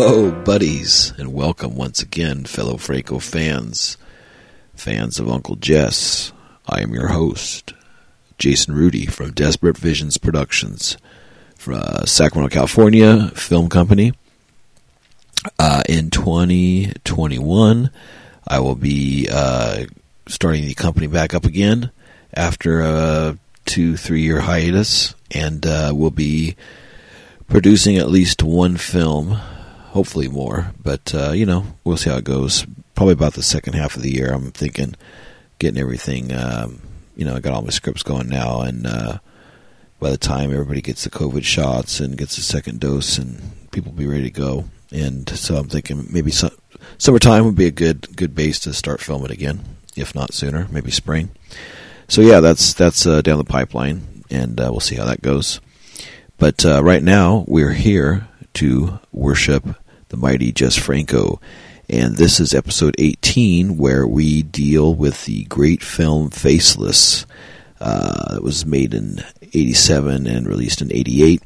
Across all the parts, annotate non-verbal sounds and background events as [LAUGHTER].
Hello, buddies, and welcome once again, fellow Franco fans, fans of Uncle Jess. I am your host, Jason Rudy from Desperate Visions Productions, from uh, Sacramento, California, film company. Uh, in 2021, I will be uh, starting the company back up again after a two, three year hiatus, and uh, we'll be producing at least one film, hopefully more. But uh, you know, we'll see how it goes. Probably about the second half of the year. I'm thinking getting everything. Um, you know, I got all my scripts going now, and uh, by the time everybody gets the COVID shots and gets the second dose, and people be ready to go. And so I'm thinking maybe su- summertime would be a good good base to start filming again, if not sooner, maybe spring. So yeah, that's that's uh, down the pipeline, and uh, we'll see how that goes. But uh, right now, we're here to worship the mighty Jess Franco. And this is episode 18, where we deal with the great film Faceless. Uh, it was made in 87 and released in 88.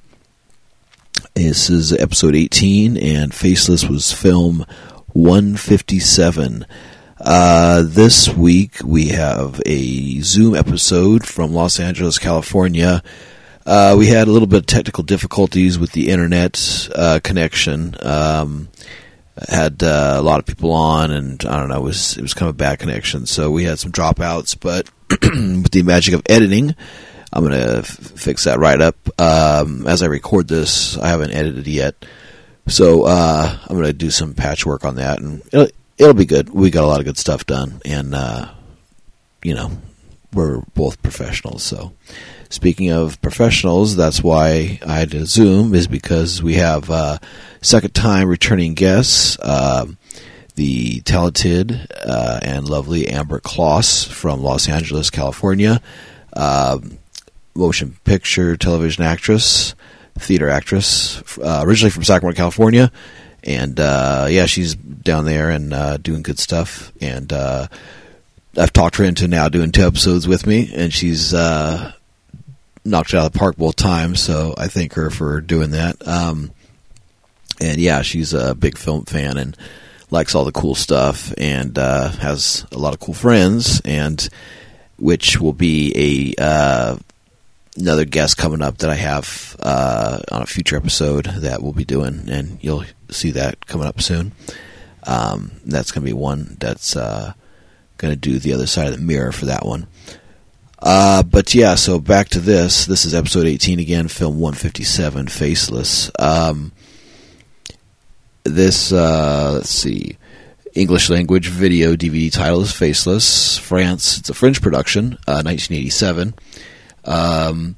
This is episode 18, and Faceless was film 157. Uh, this week, we have a Zoom episode from Los Angeles, California uh, we had a little bit of technical difficulties with the internet uh, connection. Um, had uh, a lot of people on, and I don't know, it was it was kind of a bad connection. So we had some dropouts, but [CLEARS THROAT] with the magic of editing, I'm gonna f- fix that right up. Um, as I record this, I haven't edited yet, so uh, I'm gonna do some patchwork on that, and it'll, it'll be good. We got a lot of good stuff done, and uh, you know, we're both professionals, so. Speaking of professionals, that's why I had Zoom, is because we have uh, second time returning guests, uh, the talented uh, and lovely Amber Kloss from Los Angeles, California, um, motion picture, television actress, theater actress, uh, originally from Sacramento, California. And uh, yeah, she's down there and uh, doing good stuff. And I've talked her into now doing two episodes with me, and she's knocked out of the park both times, so I thank her for doing that. Um, and yeah, she's a big film fan and likes all the cool stuff and uh, has a lot of cool friends, and which will be a uh, another guest coming up that I have uh, on a future episode that we'll be doing, and you'll see that coming up soon. Um, that's going to be one that's uh, going to do the other side of the mirror for that one. Uh, but yeah, so back to this. This is episode 18 again, film 157, Faceless. Um, this, uh, let's see, English language video DVD title is Faceless. France, it's a French production, uh, 1987. Um,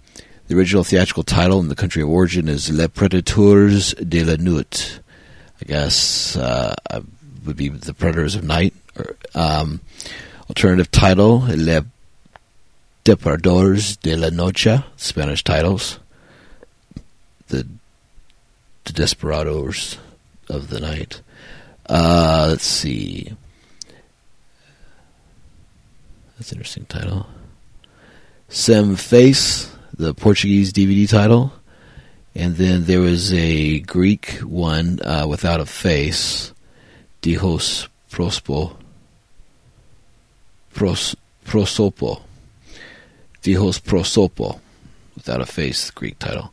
the original theatrical title in the country of origin is Les Predateurs de la Nuit. I guess uh, would be the Predators of Night. Or, um, alternative title, Les Depredadores de la Noche, Spanish titles. The, the Desperados of the Night. Uh, let's see. That's an interesting title. Sem Face, the Portuguese DVD title. And then there was a Greek one uh, without a face. Dihos Prospo. Pros, prosopo. Dihos Prosopo, without a face, Greek title.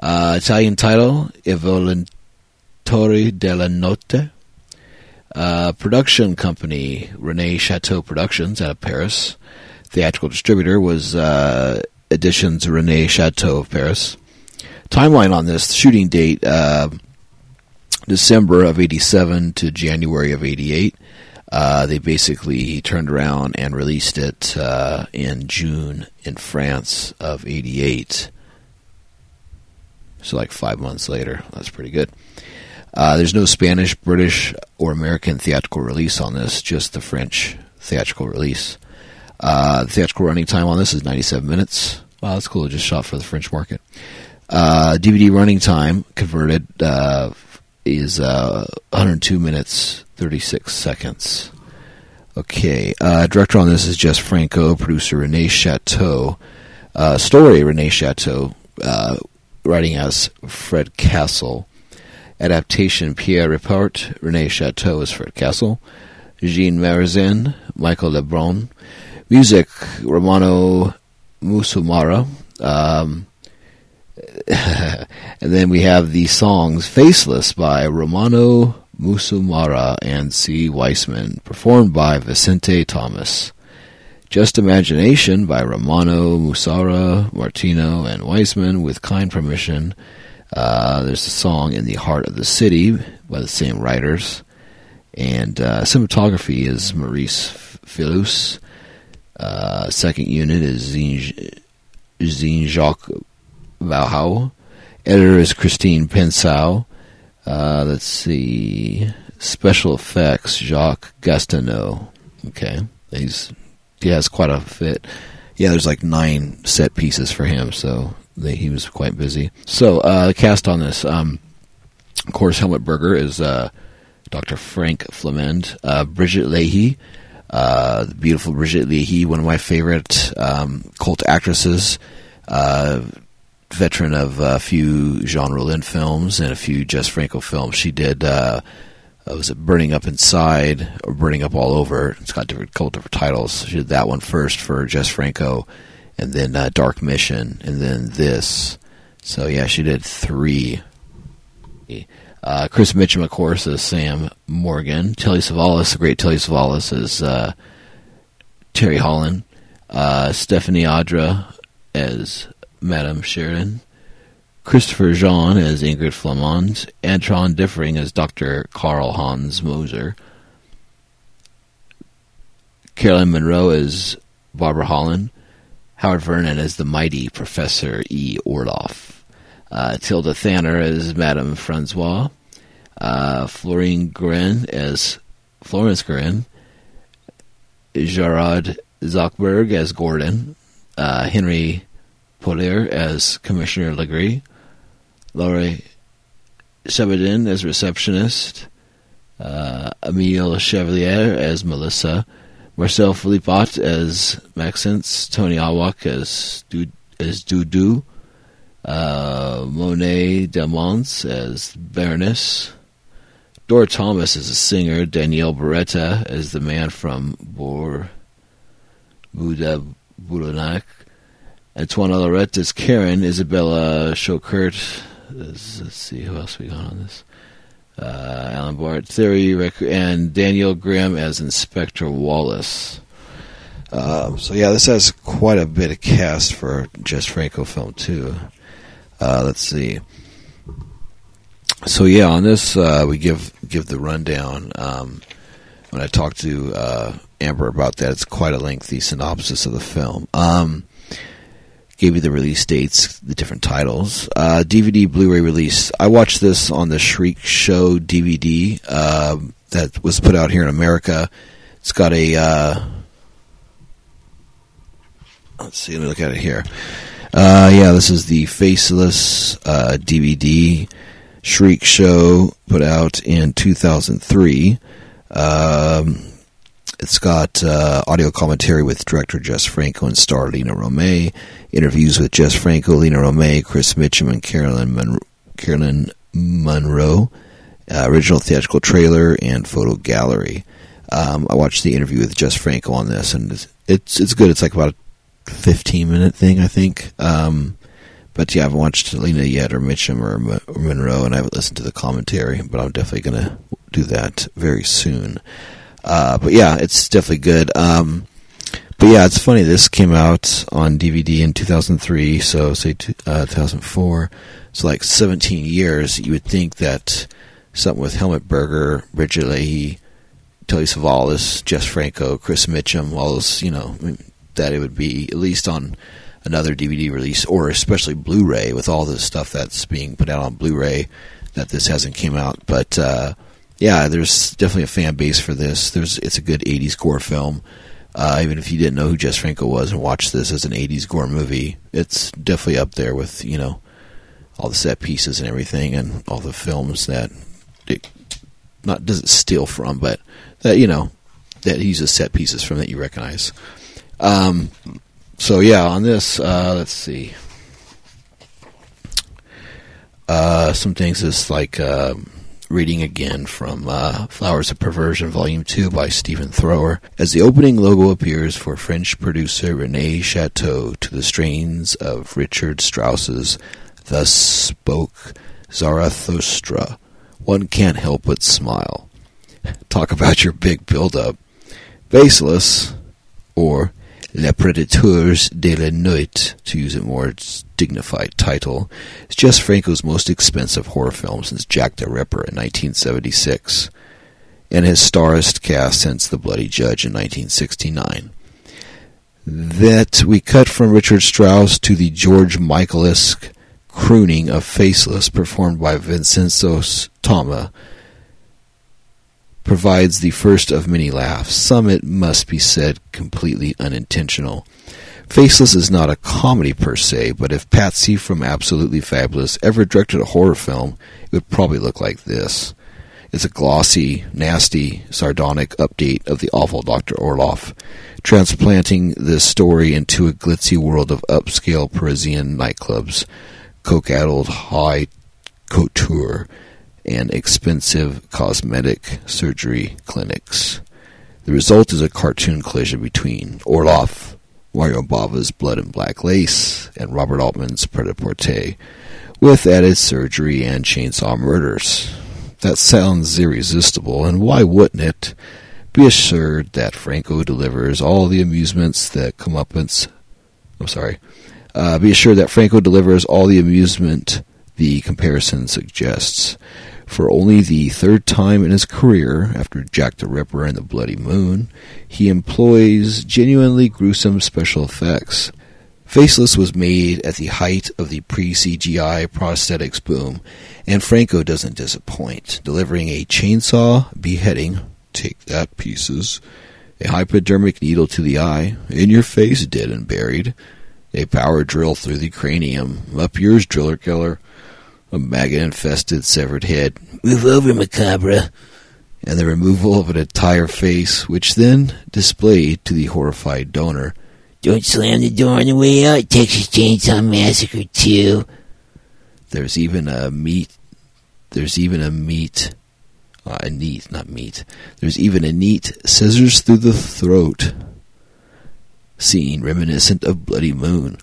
Uh, Italian title, I Volontari della Notte. Uh, production company, Rene Chateau Productions out of Paris. Theatrical distributor was uh, Editions Rene Chateau of Paris. Timeline on this, shooting date, uh, December of 87 to January of 88. Uh, they basically turned around and released it uh, in June in France of '88. So, like five months later. That's pretty good. Uh, there's no Spanish, British, or American theatrical release on this, just the French theatrical release. Uh, the theatrical running time on this is 97 minutes. Wow, that's cool. It just shot for the French market. DVD uh, running time converted uh, is 102 minutes 36 seconds. Okay, uh, director on this is Jess Franco, producer Rene Chateau, uh, story Rene Chateau, uh, writing as Fred Castle, Adaptation Pierre Ripart, Rene Chateau as Fred Castle, Jean Mazarin, Michael Lebrun. Music, Romano Musumarra. Um, [LAUGHS] and then we have the songs Faceless by Romano Musumarra and C. Weissman, performed by Vicente Thomas. Just Imagination by Romano, Musara, Martino, and Weissman with kind permission. Uh, there's a song In the Heart of the City by the same writers. And uh, cinematography is Maurice Fellous. Uh, second unit is Jean Jacques Valhau. Editor is Christine Pensau. Uh, let's see. Special effects, Jacques Gastineau. Okay. He's, he has quite a fit. Yeah, there's like nine set pieces for him, so they, he was quite busy. So, uh, the cast on this, um, of course, Helmut Berger is uh, Dr. Frank Flamand, uh, Brigitte Lahaie, uh, the beautiful Bridget Lahaie, one of my favorite um, cult actresses, uh, veteran of a few Jean Rollin films and a few Jess Franco films. She did, uh, uh, was it Burning Up Inside or Burning Up All Over? It's got different, couple different titles. She did that one first for Jess Franco, and then uh, Dark Mission, and then this. So yeah, she did three. Uh, Chris Mitchum, of course, as Sam Morgan. Telly Savalas, the great Telly Savalas, as uh, Terry Holland. Uh, Stephanie Audran as Madame Sheridan. Christiane Jean as Ingrid Flamand. Anton Diffring as Dr. Karl Hans Moser. Carolyn Munro as Barbara Holland. Howard Vernon as the mighty Professor E. Orloff uh, Tilda Thanner as Madame Francois, uh, Florine Guerin as Florence Guerin, Gerard Zockberg as Gordon, uh, Henry Polier as Commissioner Legree, Laurie Shevardin as receptionist, uh, Emile Chevalier as Melissa, Marcel Philippot as Maxence, Tony Awak as du- as Dudu, uh, Monet Delmons as Baroness, Dora Thomas as a singer, Danielle Beretta as the man from Bor Buda Antoine Lorette as Karen, Isabella Chokert, let's see who else we got on this. Uh, Alan Bart, Theory, and Daniel Graham as Inspector Wallace. Um, so yeah, this has quite a bit of cast for Jess Franco film too. Uh, let's see. So yeah, on this uh, we give give the rundown. Um, when I talked to uh, Amber about that, it's quite a lengthy synopsis of the film. Um, gave you the release dates, the different titles, DVD, uh, Blu-ray release. I watched this on the Shriek Show DVD um, that was put out here in America. It's got a uh, let's see, let me look at it here. Uh, yeah, this is the Faceless uh, DVD Shriek Show put out in 2003. Um, it's got uh, audio commentary with director Jess Franco and star Lina Romay, interviews with Jess Franco, Lina Romay, Chris Mitchum, and Carolyn, Mon- Carolyn Munro, uh, original theatrical trailer, and photo gallery. Um, I watched the interview with Jess Franco on this, and it's, it's, it's good. It's like about a 15 minute thing, I think. Um, but yeah, I haven't watched Lina yet, or Mitchum, or, or Munro, and I haven't listened to the commentary. But I'm definitely going to do that very soon. Uh, but yeah, it's definitely good. Um, but yeah, it's funny. This came out on DVD in 2003, so say uh, 2004. So like 17 years. You would think that something with Helmut Berger, Bridget Leahy, Telly Savalas, Jess Franco, Chris Mitchum, all those, you know, that it would be at least on another DVD release or especially Blu-ray with all the stuff that's being put out on Blu-ray that this hasn't came out. But uh, yeah, there's definitely a fan base for this. There's it's a good 80s gore film. Uh, even if you didn't know who Jess Franco was and watched this as an 80s gore movie, it's definitely up there with, you know, all the set pieces and everything and all the films that it not doesn't steal from, but that, you know, that uses set pieces from that you recognize. Um, so yeah, on this, uh, let's see. Uh, some things is like uh, reading again from uh, Flowers of Perversion, Volume 2 by Stephen Thrower. As the opening logo appears for French producer Rene Chateau to the strains of Richard Strauss's Thus Spoke Zarathustra, one can't help but smile. [LAUGHS] Talk about your big build-up. Faceless, or Les Prédateurs de la Nuit, to use a more dignified title, is Jess Franco's most expensive horror film since Jack the Ripper in 1976, and his starest cast since The Bloody Judge in 1969. That we cut from Richard Strauss to the George Michael-esque crooning of Faceless performed by Vincenzo Toma provides the first of many laughs, some, it must be said, completely unintentional. Faceless is not a comedy per se, but if Patsy from Absolutely Fabulous ever directed a horror film, it would probably look like this. It's a glossy, nasty, sardonic update of the awful Dr. Orloff, transplanting this story into a glitzy world of upscale Parisian nightclubs, coke-addled high couture, and expensive cosmetic surgery clinics. The result is a cartoon collision between Orloff, Mario Bava's Blood and Black Lace, and Robert Altman's Pret-a-Porter, with added surgery and chainsaw murders. That sounds irresistible, and why wouldn't it? Be assured that Franco delivers all the amusements that comeuppance. I'm sorry. Uh, be assured that Franco delivers all the amusement the comparison suggests. For only the third time in his career, after Jack the Ripper and the Bloody Moon, he employs genuinely gruesome special effects. Faceless was made at the height of the pre-CGI prosthetics boom, and Franco doesn't disappoint, delivering a chainsaw beheading, take that pieces, a hypodermic needle to the eye, in your face dead and buried, a power drill through the cranium, up yours driller killer, a maggot-infested severed head. Move over, macabre. And the removal of an entire face, which then displayed to the horrified donor. Don't slam the door on the way out, Texas Chainsaw Massacre 2. There's even a meat. There's even a meat. Uh, a neat, not meat. There's even a neat scissors through the throat scene reminiscent of Bloody Moon.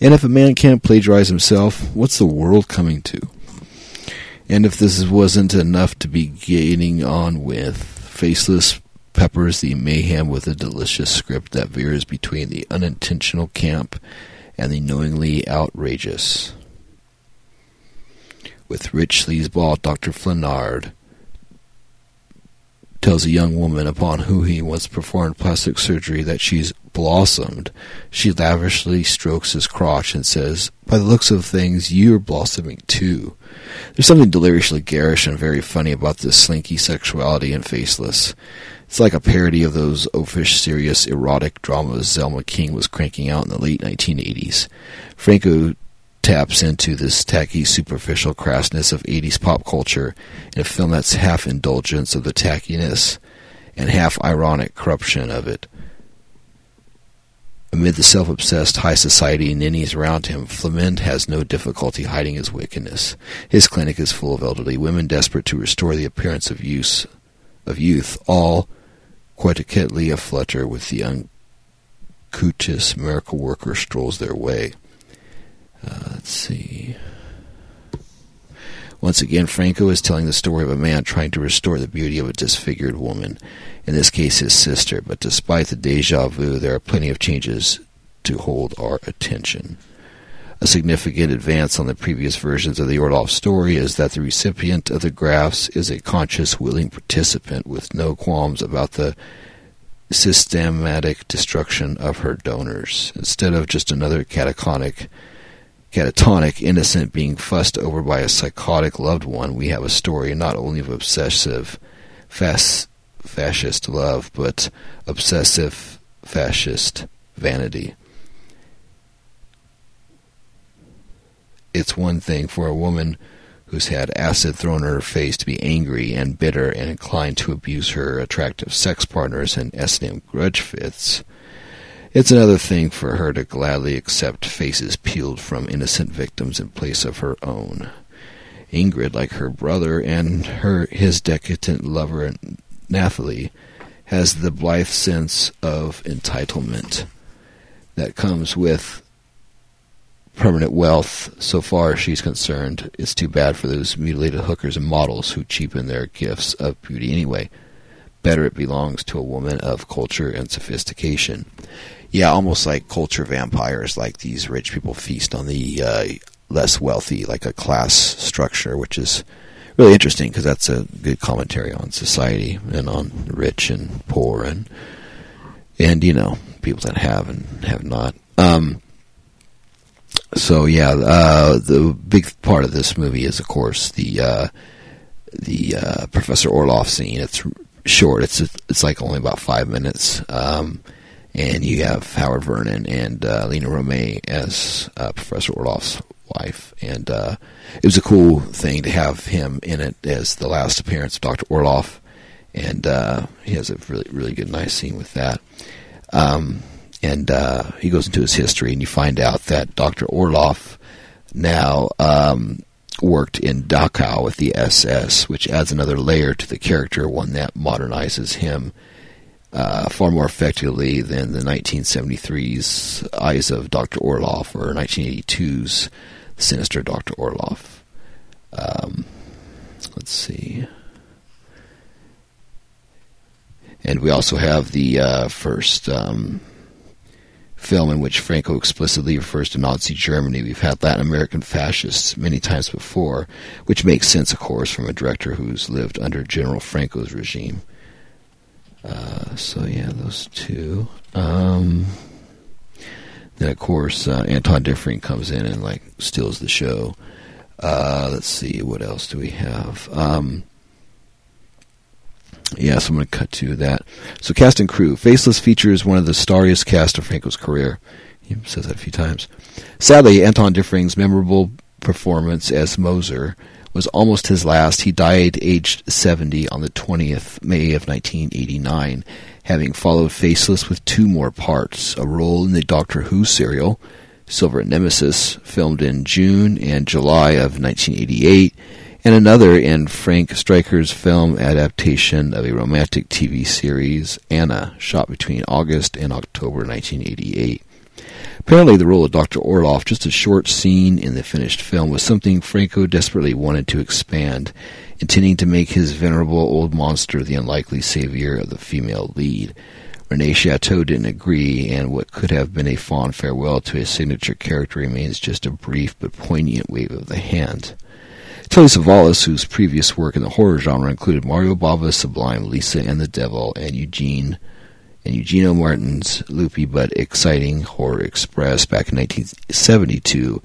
And if a man can't plagiarize himself, what's the world coming to? And if this wasn't enough to be gaining on with, Faceless peppers the mayhem with a delicious script that veers between the unintentional camp and the knowingly outrageous. With rich sleazeball Dr. Flamand tells a young woman upon whom he once performed plastic surgery that she's blossomed, she lavishly strokes his crotch and says, By the looks of things, you're blossoming too. There's something deliriously garish and very funny about this slinky sexuality and faceless. It's like a parody of those oafish, serious, erotic dramas Zalman King was cranking out in the late 1980s. Franco taps into this tacky, superficial crassness of 80s pop culture in a film that's half indulgence of the tackiness and half ironic corruption of it. Amid the self-obsessed high society ninnies around him, Flamand has no difficulty hiding his wickedness. His clinic is full of elderly women desperate to restore the appearance of youth, of youth all coquettly aflutter with the unctuous miracle worker strolls their way. Uh, let's see. Once again, Franco is telling the story of a man trying to restore the beauty of a disfigured woman, in this case his sister, but despite the deja vu, there are plenty of changes to hold our attention. A significant advance on the previous versions of the Orloff story is that the recipient of the grafts is a conscious, willing participant with no qualms about the systematic destruction of her donors, instead of just another catatonic catatonic innocent being fussed over by a psychotic loved one, we have a story not only of obsessive fas- fascist love, but obsessive fascist vanity. It's one thing for a woman who's had acid thrown in her face to be angry and bitter and inclined to abuse her attractive sex partners in S&M grudge fits. It's another thing for her to gladly accept faces peeled from innocent victims in place of her own. Ingrid, like her brother, and her his decadent lover Nathalie, has the blithe sense of entitlement that comes with permanent wealth. So far as she's concerned, it's too bad for those mutilated hookers and models who cheapen their gifts of beauty anyway. Better it belongs to a woman of culture and sophistication. Yeah, almost like culture vampires, like these rich people feast on the uh, less wealthy, like a class structure, which is really interesting because that's a good commentary on society and on rich and poor and and you know people that have and have not. Um, so yeah, uh, the big part of this movie is, of course, the uh, the uh, Professor Orloff scene. It's short. It's it's like only about five minutes. Um, and you have Howard Vernon and uh, Lina Romay as uh, Professor Orloff's wife, and uh, it was a cool thing to have him in it as the last appearance of Doctor Orloff, and uh, he has a really really good nice scene with that. Um, and uh, he goes into his history, and you find out that Doctor Orloff now um, worked in Dachau with the SS, which adds another layer to the character, one that modernizes him uh, far more effectively than the 1973's Eyes of Dr. Orloff or 1982's Sinister Dr. Orloff. Um, let's see. And we also have the uh, first um, film in which Franco explicitly refers to Nazi Germany. We've had Latin American fascists many times before, which makes sense, of course, from a director who's lived under General Franco's regime. Uh, so yeah, those two. Um, then of course uh, Anton Diffring comes in and like steals the show. Uh, let's see, what else do we have? Um, yeah, so I'm going to cut to that. So cast and crew. Faceless features one of the starriest cast of Franco's career. He says that a few times. Sadly, Anton Diffring's memorable performance as Moser was almost his last. He died aged 70 on the 20th May of 1989, having followed Faceless with two more parts, a role in the Doctor Who serial, Silver Nemesis, filmed in June and July of 1988, and another in Frank Strecker's film adaptation of a romantic TV series, Anna, shot between August and October 1988. Apparently, the role of Dr. Orloff, just a short scene in the finished film, was something Franco desperately wanted to expand, intending to make his venerable old monster the unlikely savior of the female lead. Rene Chateau didn't agree, and what could have been a fond farewell to his signature character remains just a brief but poignant wave of the hand. Telly Savalas, whose previous work in the horror genre included Mario Bava's Sublime, Lisa and the Devil, and Eugene and Eugenio Martin's loopy but exciting Horror Express back in 1972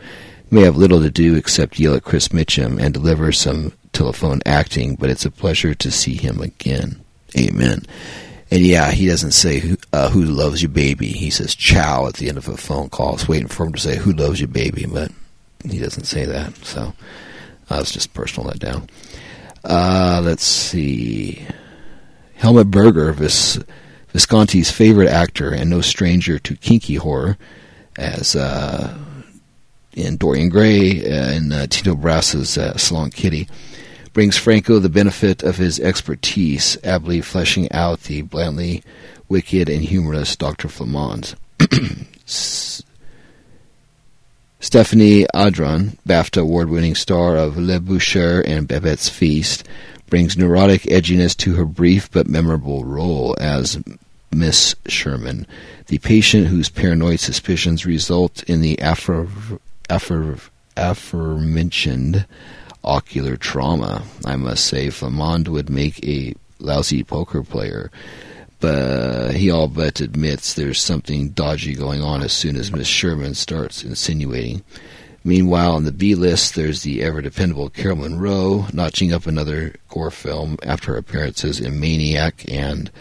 may have little to do except yell at Chris Mitchum and deliver some telephone acting, but it's a pleasure to see him again. Amen. And yeah, he doesn't say who, uh, who loves you, baby. He says "ciao" at the end of a phone call. I was waiting for him to say who loves you, baby, but he doesn't say that. So I was just personal that down. Uh, let's see. Helmut Berger, this Visconti's favorite actor and no stranger to kinky horror, as uh, in Dorian Gray and uh, Tinto Brass's uh, Salon Kitty, brings Franco the benefit of his expertise, ably fleshing out the blandly wicked and humorous Dr. Flamand. [CLEARS THROAT] Stephanie Audran, BAFTA award-winning star of Le Boucher and Babette's Feast, brings neurotic edginess to her brief but memorable role as Miss Sherman, the patient whose paranoid suspicions result in the aforementioned ocular trauma. I must say, Flamand would make a lousy poker player, but he all but admits there's something dodgy going on as soon as Miss Sherman starts insinuating. Meanwhile, on the B list, there's the ever dependable Carol Munro, notching up another gore film after her appearances in Maniac and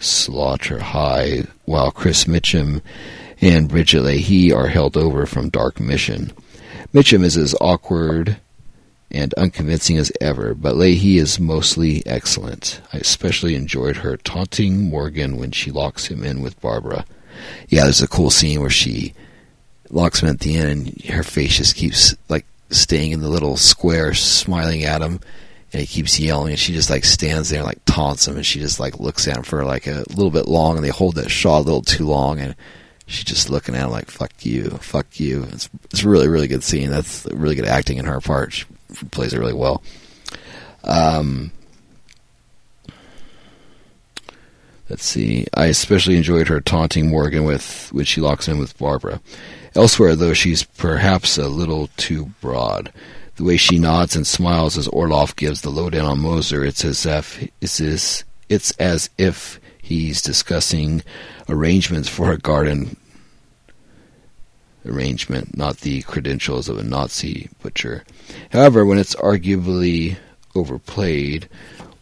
Slaughter High, while Chris Mitchum and Brigitte Lahaie are held over from Dark Mission. Mitchum is as awkward and unconvincing as ever, but Lahaie is mostly excellent. I especially enjoyed her taunting Morgan when she locks him in with Barbara. Yeah, there's a cool scene where she locks him at the end and her face just keeps like staying in the little square, smiling at him, and he keeps yelling, and she just like stands there and like taunts him, and she just like looks at him for like a little bit long, and they hold that shot a little too long, and she's just looking at him like "fuck you, fuck you." It's it's really really good scene. That's really good acting in her part. She plays it really well. Um, let's see. I especially enjoyed her taunting Morgan with when she locks in with Barbara. Elsewhere, though, she's perhaps a little too broad. The way she nods and smiles as Orloff gives the lowdown on Moser, it's as if it's as, it's as if he's discussing arrangements for a garden arrangement, not the credentials of a Nazi butcher. However, when it's arguably overplayed,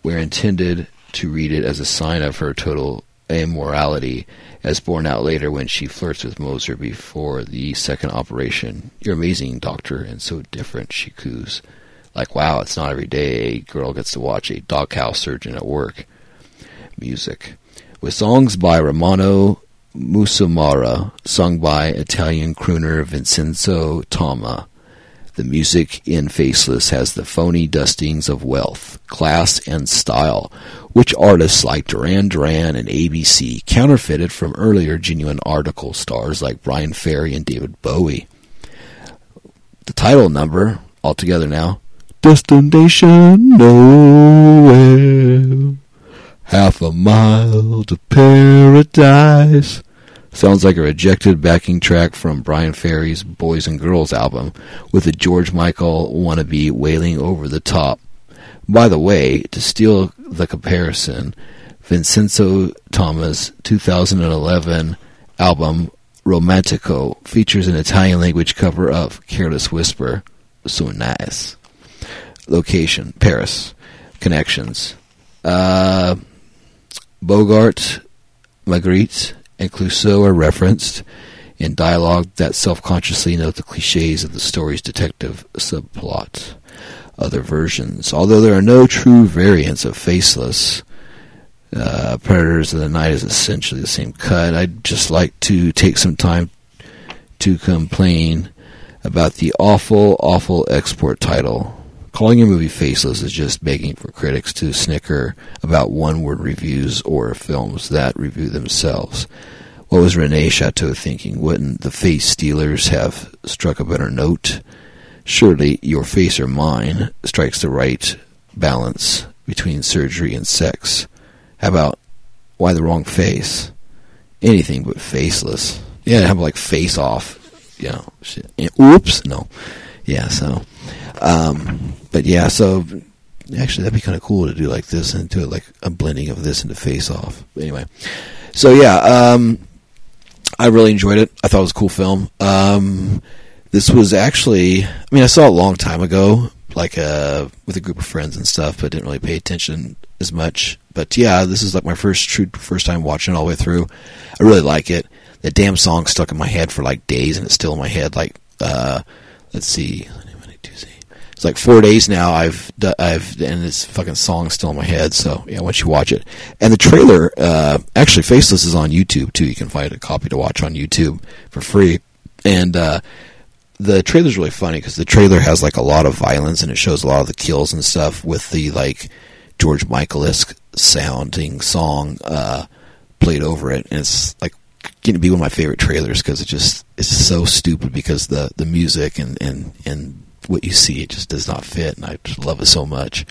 we're intended to read it as a sign of her total immorality, as borne out later when she flirts with Moser before the second operation. You're amazing, doctor, and so different, she coos. Like, wow, it's not every day a girl gets to watch a doghouse surgeon at work. Music. With songs by Romano Musumarra, sung by Italian crooner Vincenzo Tama. The music in Faceless has the phony dustings of wealth, class, and style, which artists like Duran Duran and ABC counterfeited from earlier genuine article stars like Bryan Ferry and David Bowie. The title number, altogether now, Destination Nowhere. Half a mile to paradise. Sounds like a rejected backing track from Bryan Ferry's Boys and Girls album, with a George Michael wannabe wailing over the top. By the way, to steal the comparison, Vincenzo Thomas' 2011 album Romantico features an Italian language cover of Careless Whisper. So nice. Location Paris. Connections. Uh, Bogart, Magritte, and Clouseau are referenced in dialogue that self-consciously note the cliches of the story's detective subplot. Other versions, although there are no true variants of Faceless, uh, Predators of the Night is essentially the same cut. I'd just like to take some time to complain about the awful, awful export title. Calling a movie faceless is just begging for critics to snicker about one-word reviews or films that review themselves. What was Rene Chateau thinking? Wouldn't the face stealers have struck a better note? Surely your face or mine strikes the right balance between surgery and sex. How about why the wrong face? Anything but faceless. Yeah, about like face off? You know, shit. Oops, no. Yeah, so, um, but yeah, so actually that'd be kind of cool to do like this and do it like a blending of this into face off. Anyway, so yeah, um, I really enjoyed it. I thought it was a cool film. Um, this was actually, I mean, I saw it a long time ago, like uh, with a group of friends and stuff, but didn't really pay attention as much. But yeah, this is like my first true first time watching it all the way through. I really like it. That damn song stuck in my head for like days, and it's still in my head. Like, uh, let's see, it's like four days now. I've I've and this fucking song's still in my head. So yeah, once you watch it, and the trailer, uh, actually, Faceless is on YouTube too. You can find a copy to watch on YouTube for free, and uh, the trailer's really funny because the trailer has like a lot of violence and it shows a lot of the kills and stuff with the like George Michael-esque sounding song uh, played over it, and it's like going to be one of my favorite trailers because it just it's so stupid because the the music and and and what you see. It just does not fit, and I just love it so much.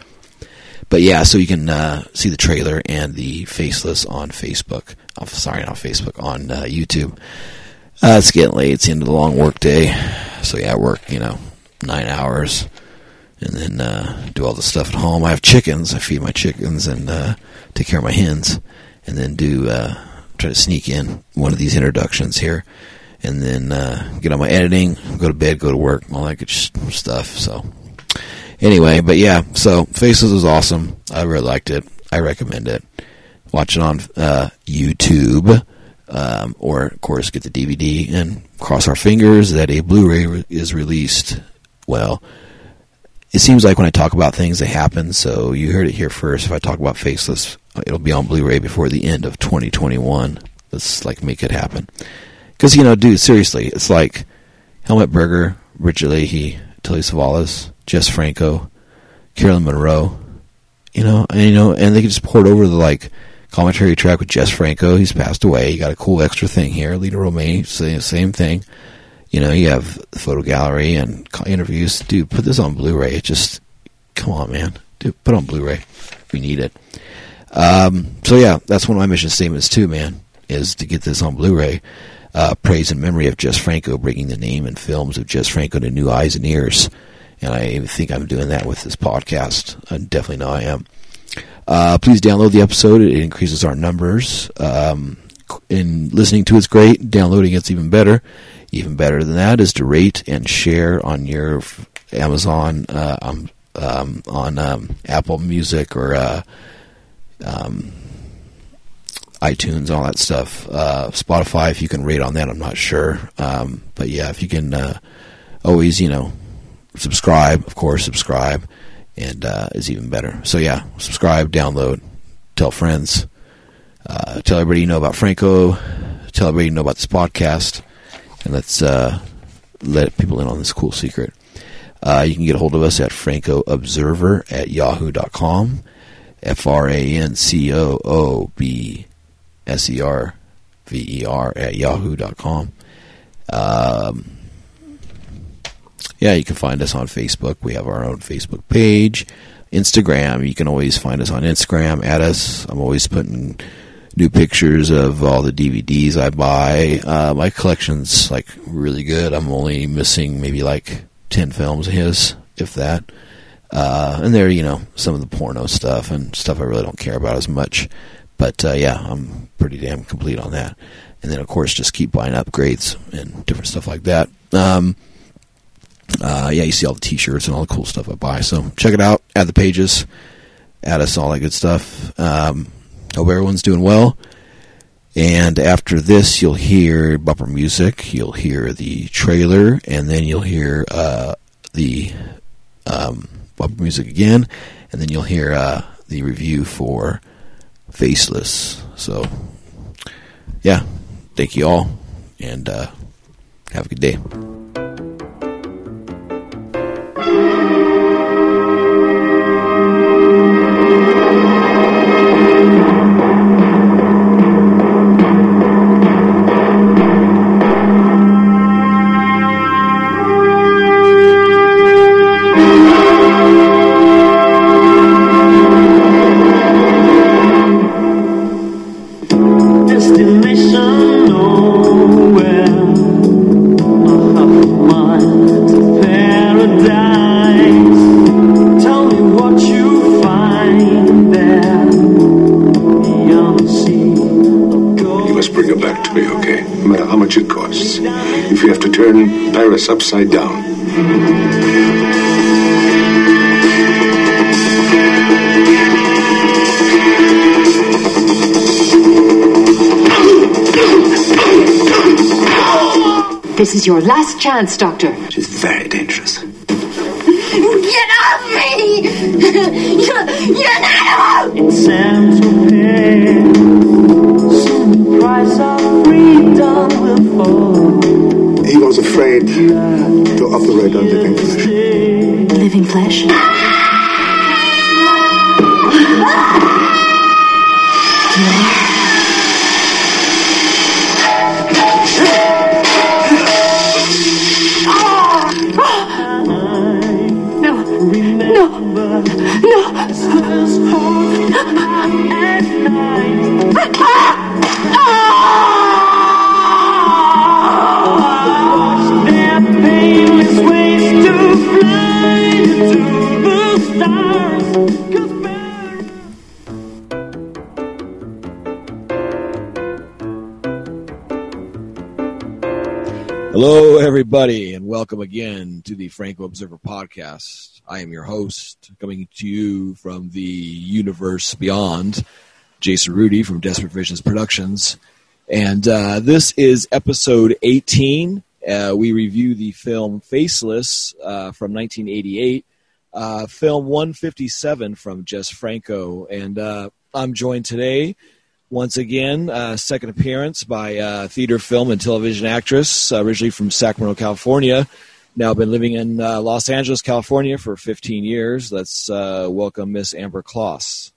But yeah, so you can uh, see the trailer and the faceless on Facebook. Oh, sorry, not Facebook, on uh, YouTube. Uh, it's getting late. It's the end of the long work day. So yeah, I work, you know, nine hours and then uh, do all the stuff at home. I have chickens. I feed my chickens and uh, take care of my hens and then do uh, try to sneak in one of these introductions here and then uh, get on my editing, go to bed, go to work, all that good stuff. So anyway, but yeah, so Faces was awesome. I really liked it. I recommend it. Watch it on uh, YouTube, um, or of course get the DVD and cross our fingers that a Blu-ray re- is released. Well, it seems like when I talk about things, they happen. So you heard it here first. If I talk about Faceless, it'll be on Blu-ray before the end of 2021. Let's like make it happen. Because, you know, dude, seriously, it's like Helmut Berger, Richard Leahy, Telly Savalas, Jess Franco, Carolyn Munro. You know, and you know, and they just port over the like commentary track with Jess Franco. He's passed away. You got a cool extra thing here. Lina Romay, same, same thing. You know, you have the photo gallery and interviews. Dude, put this on Blu-ray. It just, come on, man. Dude, put on Blu-ray. We need it. Um, so yeah, that's one of my mission statements too, man, is to get this on Blu-ray. Uh, praise and memory of Jess Franco, bringing the name and films of Jess Franco to new eyes and ears. And I think I'm doing that with this podcast. I definitely know I am. Uh, please download the episode. It increases our numbers. Um, and listening to it's great. Downloading it's even better. Even better than that is to rate and share on your Amazon, uh, um, um, on um, Apple Music or uh, um, iTunes, all that stuff. Uh, Spotify, if you can rate on that, I'm not sure. Um, but yeah, if you can uh, always, you know, subscribe, of course, subscribe, and uh, is even better. So yeah, subscribe, download, tell friends, uh, tell everybody you know about Franco, tell everybody you know about this podcast, and let's uh, let people in on this cool secret. Uh, you can get a hold of us at francoobserver at yahoo.com. F R A N C O O B S E R V E R at yahoo.com. Um, yeah, you can find us on Facebook. We have our own Facebook page. Instagram, you can always find us on Instagram. At us. I'm always putting new pictures of all the DVDs I buy. Uh, my collection's like really good. I'm only missing maybe like 10 films of his, if that. Uh, and there, you know, some of the porno stuff and stuff I really don't care about as much. But uh, yeah, I'm pretty damn complete on that. And then, of course, just keep buying upgrades and different stuff like that. Um, uh, yeah, you see all the T-shirts and all the cool stuff I buy. So check it out. Add the pages. Add us all that good stuff. Um, hope everyone's doing well. And after this, you'll hear bumper music. You'll hear the trailer, and then you'll hear uh, the um, bumper music again, and then you'll hear uh, the review for Faceless. So, yeah, thank you all, and uh, have a good day. Paris upside down. This is your last chance, Doctor. She's very dangerous. Get off me! You're, you're not in Saint Tropez. Soon the price of freedom will fall. He was afraid to operate on living flesh. living flesh. No, no, no. Their Hello, everybody, and welcome again to the Franco Observer podcast. I am your host, coming to you from the universe beyond, Jason Rudy from Desperate Visions Productions. And uh, this is episode 18. Uh, we review the film Faceless uh, from 1988, uh, film 157 from Jess Franco. And uh, I'm joined today once again, uh, second appearance by uh, theater, film, and television actress, uh, originally from Sacramento, California, now been living in uh, Los Angeles, California for 15 years. Let's uh, welcome Miss Amber Kloss.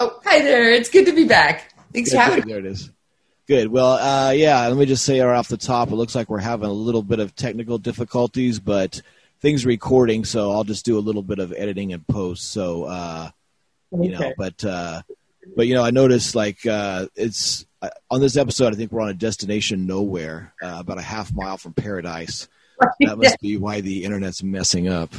Oh, hi there. It's good to be back. Thanks for having me. There it is. Good. Well, uh, yeah, let me just say right off the top, it looks like we're having a little bit of technical difficulties, but things recording, so I'll just do a little bit of editing and post. So, uh, you know, but uh, but you know, I noticed like uh, it's uh, on this episode. I think we're on a destination nowhere, uh, about a half mile from paradise. That must be why the internet's messing up.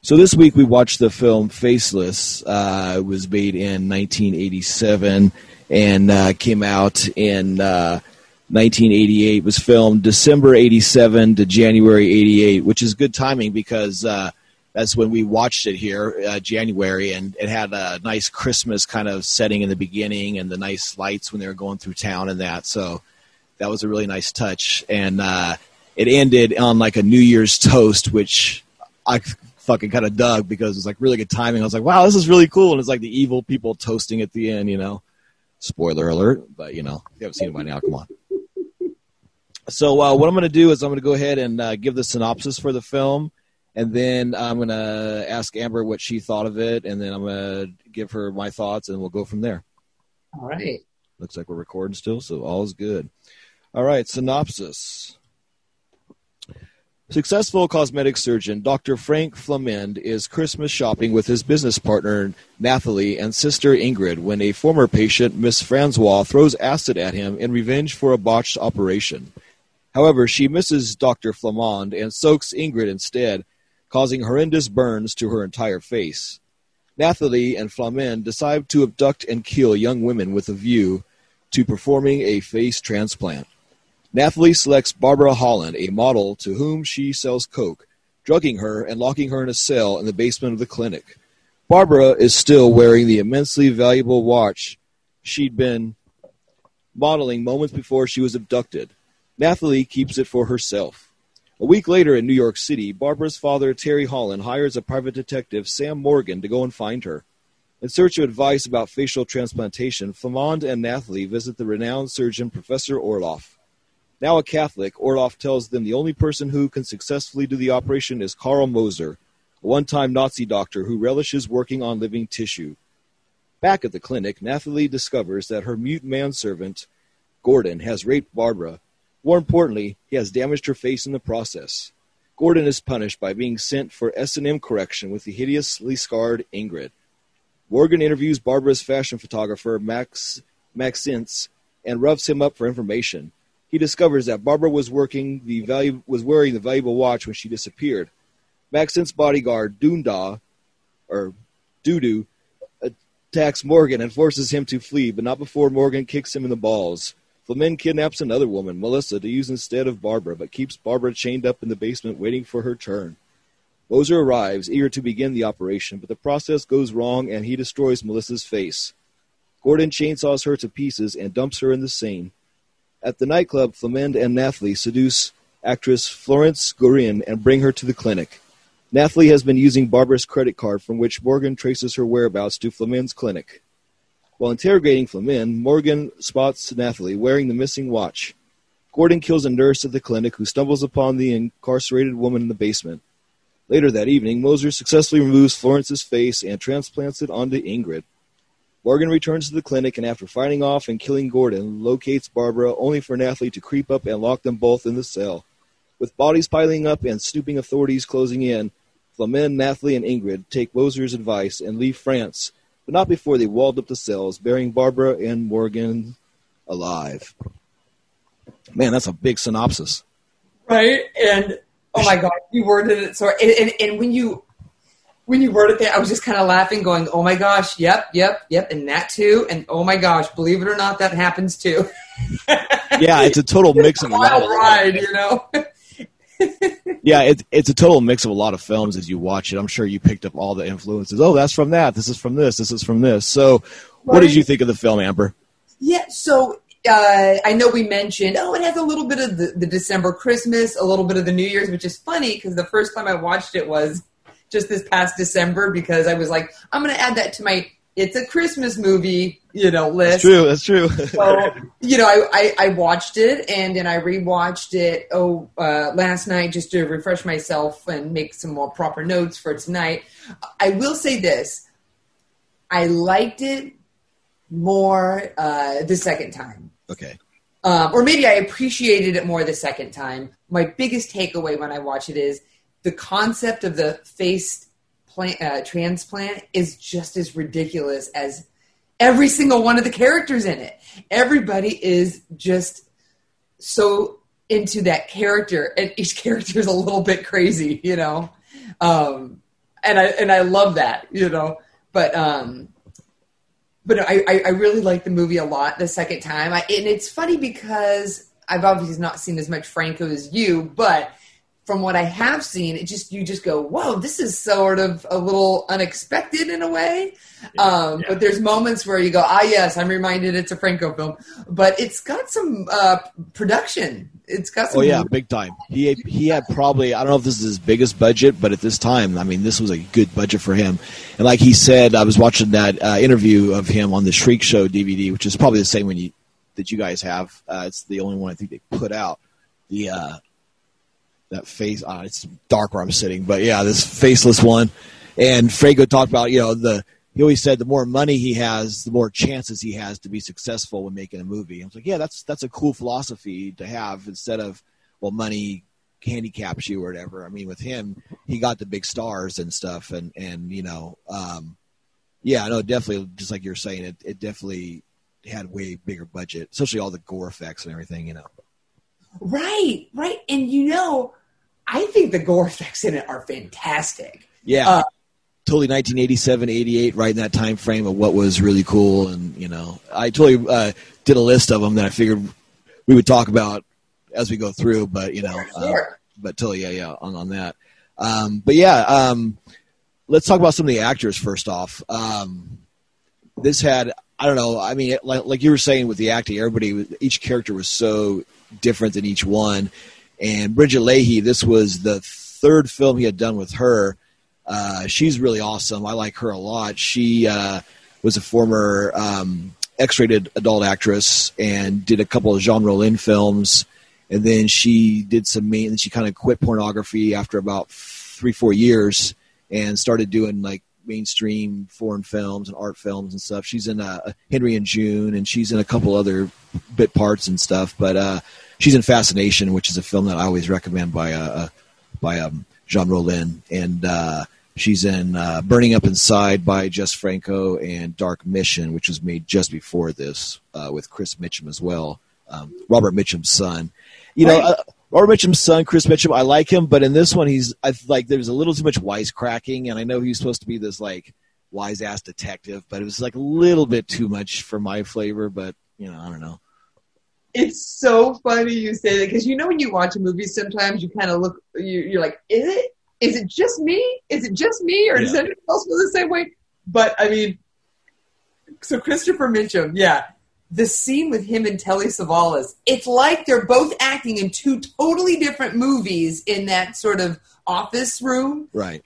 So this week we watched the film Faceless. Uh, it was made in 1987 and uh, came out in uh, 1988. Was filmed December 87 to January 88, which is good timing because uh, that's when we watched it here, uh, January, and it had a nice Christmas kind of setting in the beginning and the nice lights when they were going through town and that. So that was a really nice touch. And uh, it ended on like a New Year's toast, which I fucking kind of dug because it was like really good timing. I was like, wow, this is really cool. And it's like the evil people toasting at the end, you know. Spoiler alert, but you know, you haven't seen it by now. Come on. So uh, what I'm going to do is I'm going to go ahead and uh, give the synopsis for the film, and then I'm going to ask Amber what she thought of it, and then I'm going to give her my thoughts, and we'll go from there. All right. Looks like we're recording still, so all is good. All right, synopsis. Successful cosmetic surgeon Dr. Frank Flamand is Christmas shopping with his business partner Nathalie and sister Ingrid when a former patient, Miss Francois, throws acid at him in revenge for a botched operation. However, she misses Dr. Flamand and soaks Ingrid instead, causing horrendous burns to her entire face. Nathalie and Flamand decide to abduct and kill young women with a view to performing a face transplant. Nathalie selects Barbara Holland, a model to whom she sells coke, drugging her and locking her in a cell in the basement of the clinic. Barbara is still wearing the immensely valuable watch she'd been modeling moments before she was abducted. Nathalie keeps it for herself. A week later in New York City, Barbara's father, Terry Holland, hires a private detective, Sam Morgan, to go and find her. In search of advice about facial transplantation, Flamand and Nathalie visit the renowned surgeon, Professor Orloff. Now a Catholic, Orloff tells them the only person who can successfully do the operation is Karl Moser, a one time Nazi doctor who relishes working on living tissue. Back at the clinic, Nathalie discovers that her mute manservant, Gordon, has raped Barbara. More importantly, he has damaged her face in the process. Gordon is punished by being sent for S&M correction with the hideously scarred Ingrid. Morgan interviews Barbara's fashion photographer, Max Maxence, and roughs him up for information. He discovers that Barbara was value was wearing the valuable watch when she disappeared. Maxence's bodyguard, Dunda, or Dudu, attacks Morgan and forces him to flee, but not before Morgan kicks him in the balls. Flamand kidnaps another woman, Melissa, to use instead of Barbara, but keeps Barbara chained up in the basement waiting for her turn. Moser arrives, eager to begin the operation, but the process goes wrong and he destroys Melissa's face. Gordon chainsaws her to pieces and dumps her in the Seine. At the nightclub, Flamand and Nathalie seduce actress Florence Guérin and bring her to the clinic. Nathalie has been using Barbara's credit card from which Morgan traces her whereabouts to Flamand's clinic. While interrogating Flamand, Morgan spots Nathalie wearing the missing watch. Gordon kills a nurse at the clinic who stumbles upon the incarcerated woman in the basement. Later that evening, Moser successfully removes Florence's face and transplants it onto Ingrid. Morgan returns to the clinic and, after fighting off and killing Gordon, locates Barbara, only for Nathalie to creep up and lock them both in the cell. With bodies piling up and snooping authorities closing in, Flamand, Nathalie, and Ingrid take Moser's advice and leave France, but not before they walled up the cells, burying Barbara and Morgan alive. Man, that's a big synopsis. Right? And oh my god, you worded it so and, and, and when you when you worded that, I was just kind of laughing, going, "Oh my gosh, yep, yep, yep," and that too, and oh my gosh, believe it or not, that happens too. Yeah, it's a total [LAUGHS] mix of a lot Wild ride, you know. [LAUGHS] [LAUGHS] yeah, it, it's a total mix of a lot of films as you watch it. I'm sure you picked up all the influences. Oh, that's from that. This is from this. This is from this. So, what did you think of the film, Amber? Yeah, so uh, I know we mentioned, oh, it has a little bit of the, the December Christmas, a little bit of the New Year's, which is funny because the first time I watched it was just this past December because I was like, I'm going to add that to my It's a Christmas movie you know That's true. That's true. So you know, I, I I watched it and then I rewatched it. Oh, uh, last night just to refresh myself and make some more proper notes for tonight. I will say this: I liked it more uh, the second time. okay. um, or maybe I appreciated it more the second time. My biggest takeaway when I watch it is the concept of the face plant, uh, transplant is just as ridiculous as every single one of the characters in it. Everybody is just so into that character, and each character is a little bit crazy, you know. Um, and I and I love that, you know. But um, but I, I, really like the movie a lot the second time. I, and it's funny because I've obviously not seen as much Franco as you, but from what I have seen, it just you just go, whoa, this is sort of a little unexpected in a way. um, But there's moments where you go, ah, yes, I'm reminded it's a Franco film, but it's got some uh, production. It's got some. Oh yeah, big time. He he had probably I don't know if this is his biggest budget, but at this time, I mean, this was a good budget for him. And like he said, I was watching that uh, interview of him on the Shriek Show DVD, which is probably the same one you that you guys have. Uh, it's the only one I think they put out. The uh, that face, uh, it's dark where I'm sitting, but yeah, this faceless one. And Franco talked about you know the he always said the more money he has, the more chances he has to be successful when making a movie. I was like, yeah, that's that's a cool philosophy to have instead of well, money handicaps you or whatever. I mean, with him, he got the big stars and stuff, and and you know, um, yeah, no, definitely, just like you're saying, it it definitely had way bigger budget, especially all the gore effects and everything. You know, Right, right. And you know, I think the gore effects in it are fantastic. yeah. Uh, Totally 1987, 88, right in that time frame of what was really cool, and you know, I totally uh, did a list of them that I figured we would talk about as we go through. But you know, uh, but totally, yeah, yeah, on on that. Um, but yeah, um, let's talk about some of the actors first off. Um, this had, I don't know, I mean, like, like you were saying with the acting, everybody, was- each character was so different than each one. And Brigitte Lahaie, this was the third film he had done with her. Uh, she's really awesome. I like her a lot. She uh, was a former um, X-rated adult actress and did a couple of Jean Rollin films, and then she did some main. She kind of quit pornography after about three, four years, and started doing like mainstream foreign films and art films and stuff. She's in uh, Henry and June, and she's in a couple other bit parts and stuff. But uh, she's in Fascination, which is a film that I always recommend by uh, uh, by um, Jean Rollin, and uh, she's in uh, Burning Up Inside by Jess Franco and Dark Mission, which was made just before this uh, with Chris Mitchum as well, um, Robert Mitchum's son. You know. Right. Uh, Robert Mitchum's son, Chris Mitchum, I like him, but in this one, he's I like there's a little too much wisecracking, and I know he's supposed to be this like wise ass detective, but it was like a little bit too much for my flavor. But you know, I don't know. It's so funny you say that because you know when you watch a movie, sometimes you kind of look, you, you're like, is it? Is it just me? Is it just me, or does Yeah. anyone else feel the same way? But I mean, so Christopher Mitchum, yeah, the scene with him and Telly Savalas, it's like they're both acting in two totally different movies in that sort of office room. Right?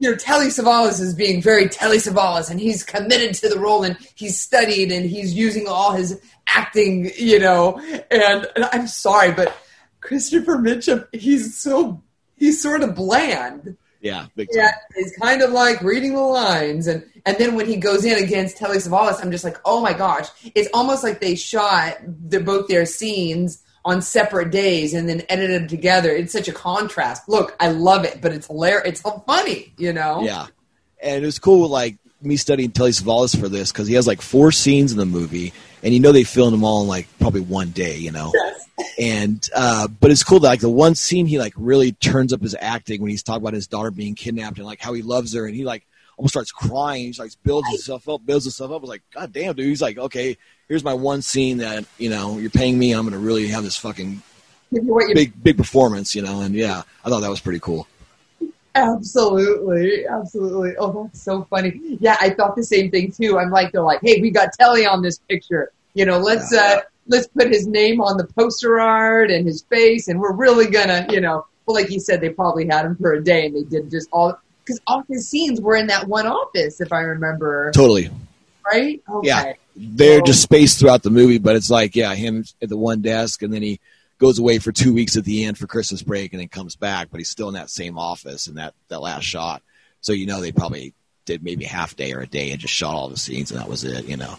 You know, Telly Savalas is being very Telly Savalas, and he's committed to the role, and he's studied, and he's using all his acting, you know. And, and I'm sorry, but Christopher Mitchum, he's so he's sort of bland. Yeah. Yeah, he's kind of like reading the lines, and and then when he goes in against Telly Savalas, I'm just like, oh my gosh! It's almost like they shot the, both their scenes on separate days and then edit them together. It's such a contrast. Look, I love it, but it's hilarious. It's so funny, you know. Yeah, and it was cool. Like me studying Telly Savalas for this because he has like four scenes in the movie, and you know they filmed them all in like probably one day. You know. Yes. [LAUGHS] and uh, but it's cool that like the one scene he like really turns up his acting when he's talking about his daughter being kidnapped and like how he loves her and he like almost starts crying he's like builds himself up builds himself up I was like god damn dude he's like okay here's my one scene that you know you're paying me i'm gonna really have this fucking Give you what you big big performance you know and yeah i thought that was pretty cool Absolutely, absolutely. Oh, that's so funny. Yeah, I thought the same thing too. I'm like, they're like, hey, we got Telly on this picture. You know, let's uh let's put his name on the poster art and his face, and we're really gonna, you know, well, like you said, they probably had him for a day, and they did just all because all his scenes were in that one office, if I remember. totally right? Okay. Yeah. They're So- just spaced throughout the movie, but it's like, yeah, him at the one desk, and then he goes away for two weeks at the end for Christmas break, and then comes back, but he's still in that same office in that that last shot. So you know they probably did maybe half day or a day and just shot all the scenes, and that was it. You know.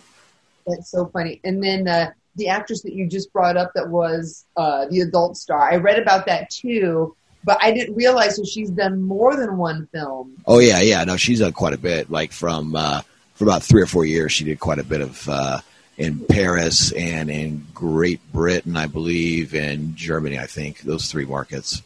That's so funny. And then uh, the actress that you just brought up that was uh, the adult star, I read about that too, but I didn't realize that she's done more than one film. Oh yeah, yeah. No, she's done quite a bit. Like from uh, for about three or four years, she did quite a bit of uh, in Paris and in Great Britain, I believe, and Germany. I think those three markets.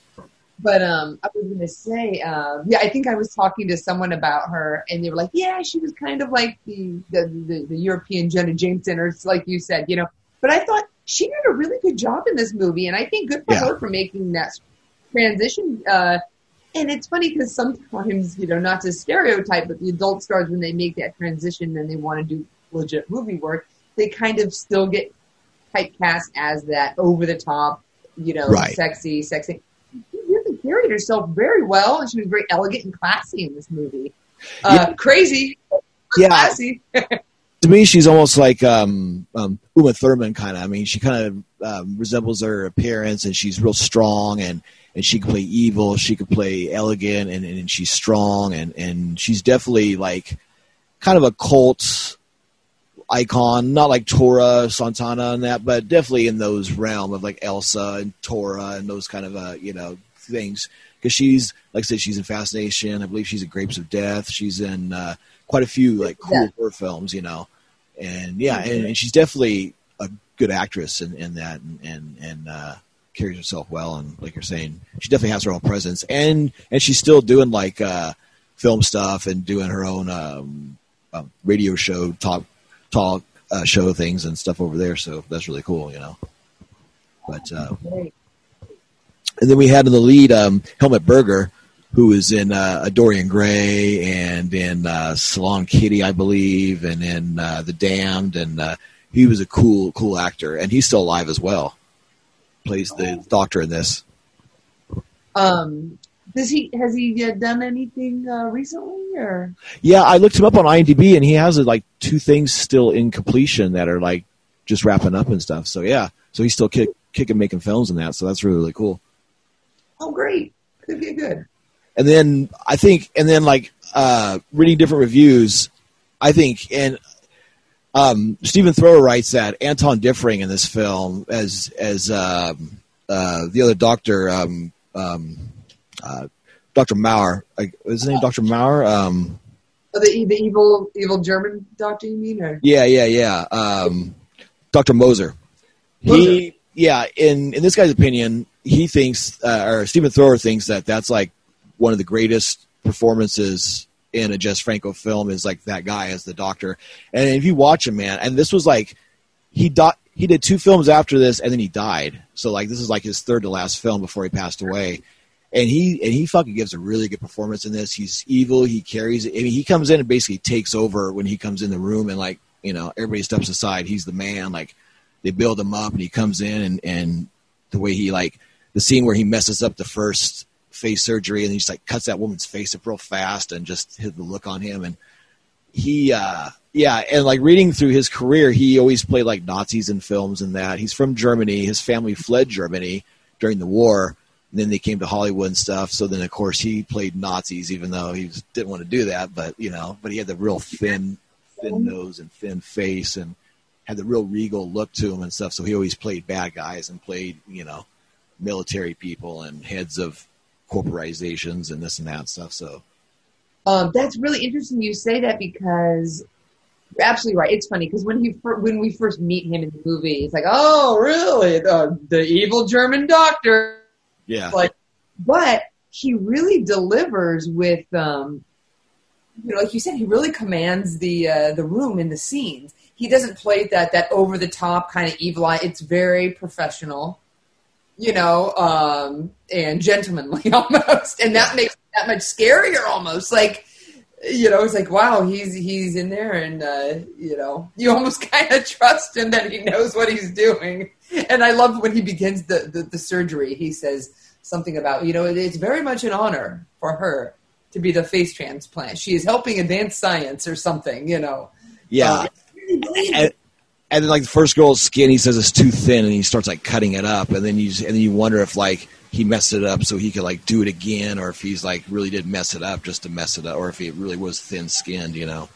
But um, I was going to say, uh, yeah, I think I was talking to someone about her, and they were like, "Yeah, she was kind of like the the, the, the European Jenna Jameson, or it's like you said, you know." But I thought she did a really good job in this movie, and I think good for Yeah. her for making that transition. Uh, and it's funny because sometimes, you know, not to stereotype, but the adult stars when they make that transition and they want to do legit movie work, they kind of still get typecast as that over the top, you know, Right. sexy, sexy. She really carried herself very well, and she was very elegant and classy in this movie. Uh, Crazy, Yeah. classy. [LAUGHS] to me, she's almost like um, um, Uma Thurman kind of. I mean, she kind of um, resembles her appearance, and she's real strong, and and she can play evil, she could play elegant, and, and she's strong, and and she's definitely like kind of a cult icon, not like Tora Santana and that, but definitely in those realm of like Elsa and Tora and those kind of uh, you know things. Because she's like I said, she's in Fascination. I believe she's in Grapes of Death. She's in uh, quite a few like cool Yeah. horror films, you know. And yeah, and, and she's definitely a good actress in, in that, and and, and uh, carries herself well. And like you're saying, she definitely has her own presence, and and she's still doing like uh, film stuff and doing her own um, um, radio show talk talk uh, show things and stuff over there. So that's really cool, you know. But uh, and then we had in the lead um, Helmut Berger, who was in uh, a Dorian Gray and in uh, Salon Kitty, I believe, and in uh, The Damned, and uh, he was a cool, cool actor, and he's still alive as well. Plays the doctor in this. Um, does he has he uh, done anything uh, recently or? Yeah, I looked him up on IMDb, and he has uh, like two things still in completion that are like just wrapping up and stuff. So yeah, so he's still kick, kicking, making films and that. So that's really, really cool. Oh, great! Could be good. and then I think, and then like uh, reading different reviews, I think, and um, Stephen Thrower writes that Anton Diffring in this film as as um, uh, the other doctor, um, um, uh, Doctor Maurer, like, is his name Doctor Maurer? Um, Oh, the the evil evil German doctor, you mean? Or yeah, yeah, yeah. Um, Doctor Moser. He, yeah, in in this guy's opinion, he thinks, uh, or Stephen Thrower thinks that that's like one of the greatest performances in a Jess Franco film is like that guy as the doctor. And if you watch him, man, and this was like he do- he did two films after this, and then he died. So like this is like his third to last film before he passed away. And he and he fucking gives a really good performance in this. He's evil. He carries it. I mean, he comes in and basically takes over when he comes in the room, and like you know, everybody steps aside. He's the man. Like they build him up, and he comes in, and and the way he like the scene where he messes up the first face surgery, and he just like cuts that woman's face up real fast, and just hit the look on him, and he uh yeah and like reading through his career he always played like nazis in films and that. He's from germany. His family fled germany during the war and then they came to hollywood and stuff. So then of course he played nazis even though he was, didn't want to do that but you know but he had the real thin thin nose and thin face and had the real regal look to him and stuff. So he always played bad guys and played you know military people and heads of corporations and this and that stuff so Um, that's really interesting you say that because you're absolutely right. It's funny because when he fir- when we first meet him in the movie, it's like, oh, really, the the evil German doctor. yeah Like, but he really delivers with, um, you know, like you said, he really commands the uh, the room in the scenes. He doesn't play that that over the top kind of evil eye. It's very professional, you know, um, and gentlemanly [LAUGHS] almost, and that makes it that much scarier almost. Like, you know, it's like wow, he's he's in there, and uh, you know, you almost [LAUGHS] kind of trust him that he knows what he's doing. And I love when he begins the, the, the surgery. He says something about you know it's very much an honor for her to be the face transplant. She is helping advance science or something, you know. Yeah. and, and then like the first girl's skin, he says it's too thin, and he starts like cutting it up, and then you and then you wonder if like he messed it up so he could like do it again, or if he's like really did mess it up just to mess it up, or if he really was thin skinned, you know?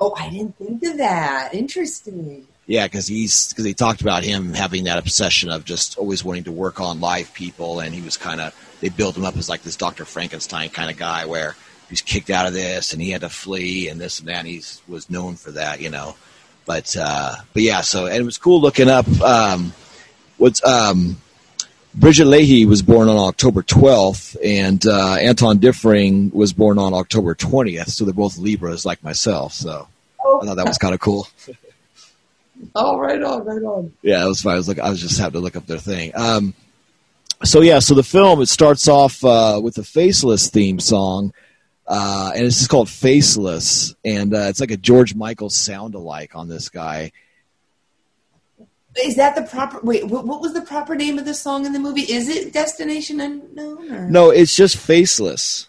Oh, I didn't think of that. Interesting. Yeah, because he's because he talked about him having that obsession of just always wanting to work on live people, and he was kind of they built him up as like this Doctor Frankenstein kind of guy where he's kicked out of this and he had to flee and this and that. And he was known for that, you know. But uh, but yeah, so and it was cool looking up. Um, what's um, Brigitte Lahaie was born on October 12th, and uh, Anton Diffring was born on October 20th. So they're both Libras, like myself. So I thought that was kind of cool. [LAUGHS] Oh, right on, right on. Yeah, it was fine. I was like, I was just having to look up their thing. Um, so yeah, so the film it starts off uh, with a faceless theme song, uh, and it's just called Faceless, and uh, it's like a George Michael sound alike on this guy. Is that the proper? Wait, what, what was the proper name of the song in the movie? Is it Destination Unknown? Or? No, it's just Faceless.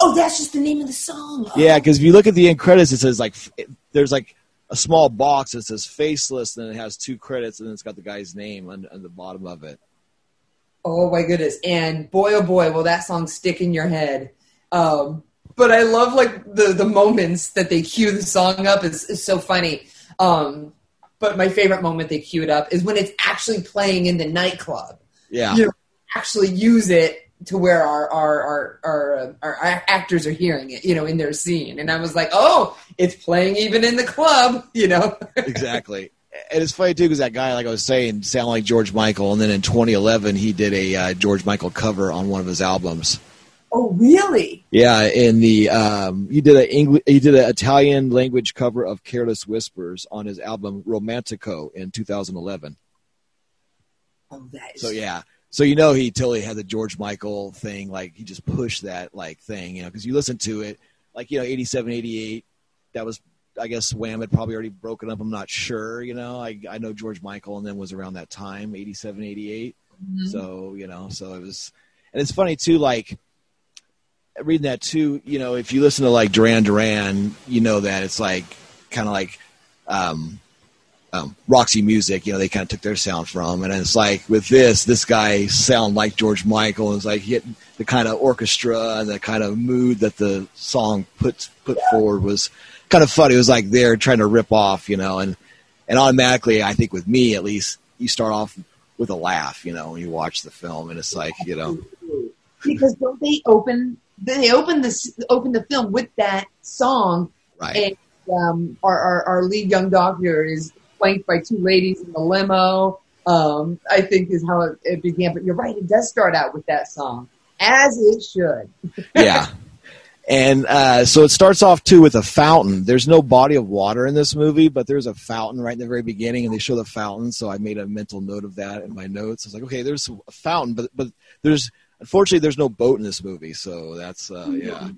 Oh, that's just the name of the song. Yeah, because if you look at the end credits, it says like f- there's like a small box that says Faceless, and it has two credits, and then it's got the guy's name on, on the bottom of it. Oh my goodness! And boy, oh boy, will that song stick in your head. Um, but I love like the the moments that they cue the song up is, is so funny. Um, but my favorite moment they cue it up is when it's actually playing in the nightclub. Yeah, You know, actually use it to where our our our our, uh, our actors are hearing it, you know, in their scene. And I was like, oh, it's playing even in the club, you know. [LAUGHS] exactly. And it's funny too because that guy, like I was saying, sounded like George Michael. And then in 2011, he did a uh, George Michael cover on one of his albums. Oh, really? Yeah, in the um, he did a Engli- he did an Italian language cover of "Careless Whispers" on his album "Romantico" in 2011. Oh, that is So yeah, so you know he totally had the George Michael thing. Like he just pushed that like thing, you know, because you listen to it, like you know, 87, 88, That was, I guess, Wham had probably already broken up. I'm not sure. You know, I I know George Michael, and then was around that time, 87, 88. So you know, so it was, and it's funny too, like reading that too. You know, if you listen to like Duran Duran, you know that it's like kind of like. Um, um, Roxy Music, you know, they kind of took their sound from, and it's like with this, this guy sound like George Michael, it's like hit the kind of orchestra and the kind of mood that the song put put forward was kind of funny. It was like they're trying to rip off, you know, and and automatically, I think with me at least, you start off with a laugh, you know, when you watch the film, and it's like, you know, because don't they open they open this open the film with that song right, and um, our, our our lead young doctor is flanked by two ladies in the limo. Um, I think is how it, it began. But you're right; it does start out with that song, as it should. [LAUGHS] yeah. And uh, so it starts off too with a fountain. There's no body of water in this movie, but there's a fountain right in the very beginning, and they show the fountain. So I made a mental note of that in my notes. I was like, okay, there's a fountain, but but there's unfortunately there's no boat in this movie. So that's uh, yeah,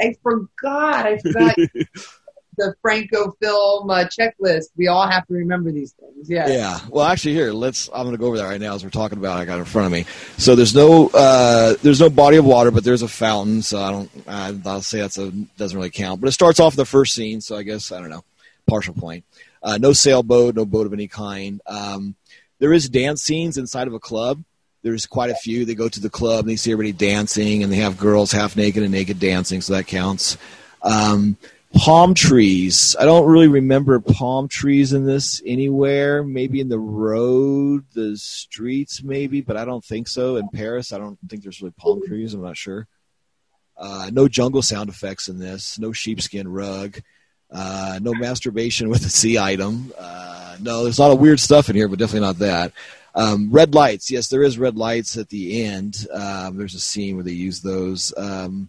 I forgot. I forgot [LAUGHS] the Franco film uh, checklist. We all have to remember these things. Yeah. yeah. Well, actually, here let's. I'm going to go over that right now as we're talking about. it. I got it in front of me. So there's no uh, there's no body of water, but there's a fountain. So I don't. Uh, I'll say that's a doesn't really count. But it starts off the first scene. So I guess I don't know. Partial point. Uh, no sailboat, no boat of any kind. Um, there is dance scenes inside of a club. There's quite a few. They go to the club and they see everybody dancing, and they have girls half naked and naked dancing, so that counts. Um, palm trees. I don't really remember palm trees in this anywhere. Maybe in the road, the streets, maybe, but I don't think so. In Paris, I don't think there's really palm trees. I'm not sure. Uh, no jungle sound effects in this. No sheepskin rug. Uh, no masturbation with a C item. Uh, no, there's a lot of weird stuff in here, but definitely not that. Um, red lights. Yes, there is red lights at the end. Um, there's a scene where they use those. Um,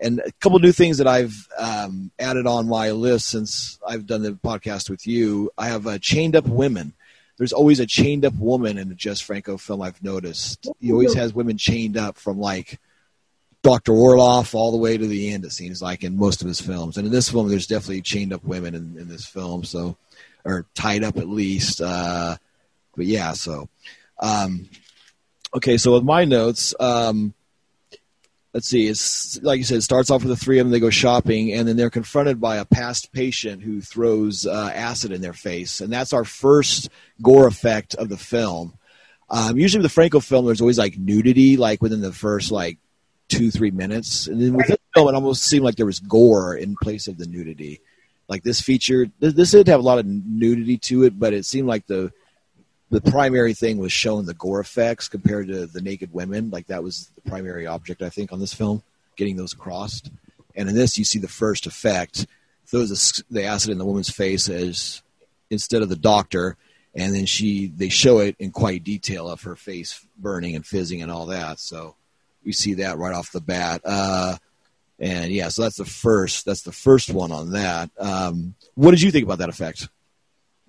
and a couple new things that I've um, added on my list since I've done the podcast with you. I have uh, chained up women. There's always a chained up woman in a Jess Franco film. I've noticed he always has women chained up from like Doctor Orloff all the way to the end. It seems like in most of his films, and in this film, there's definitely chained up women in, in this film. So, or tied up at least. Uh, but yeah, so um, okay. So with my notes. Um, let's see, it's like you said, it starts off with the three of them. They go shopping, and then they're confronted by a past patient who throws uh, acid in their face, and that's our first gore effect of the film. Um, usually with the Franco film, there's always like nudity, like within the first like two three minutes, and then with this film, it almost seemed like there was gore in place of the nudity. Like this feature, this, this did have a lot of nudity to it, but it seemed like the the primary thing was showing the gore effects compared to the naked women. Like that was the primary object, I think, on this film, getting those across. And in this, you see the first effect throws the, the acid in the woman's face as instead of the doctor, and then she they show it in quite detail of her face burning and fizzing and all that. So we see that right off the bat. Uh, and yeah, so that's the first. That's the first one on that. Um, what did you think about that effect?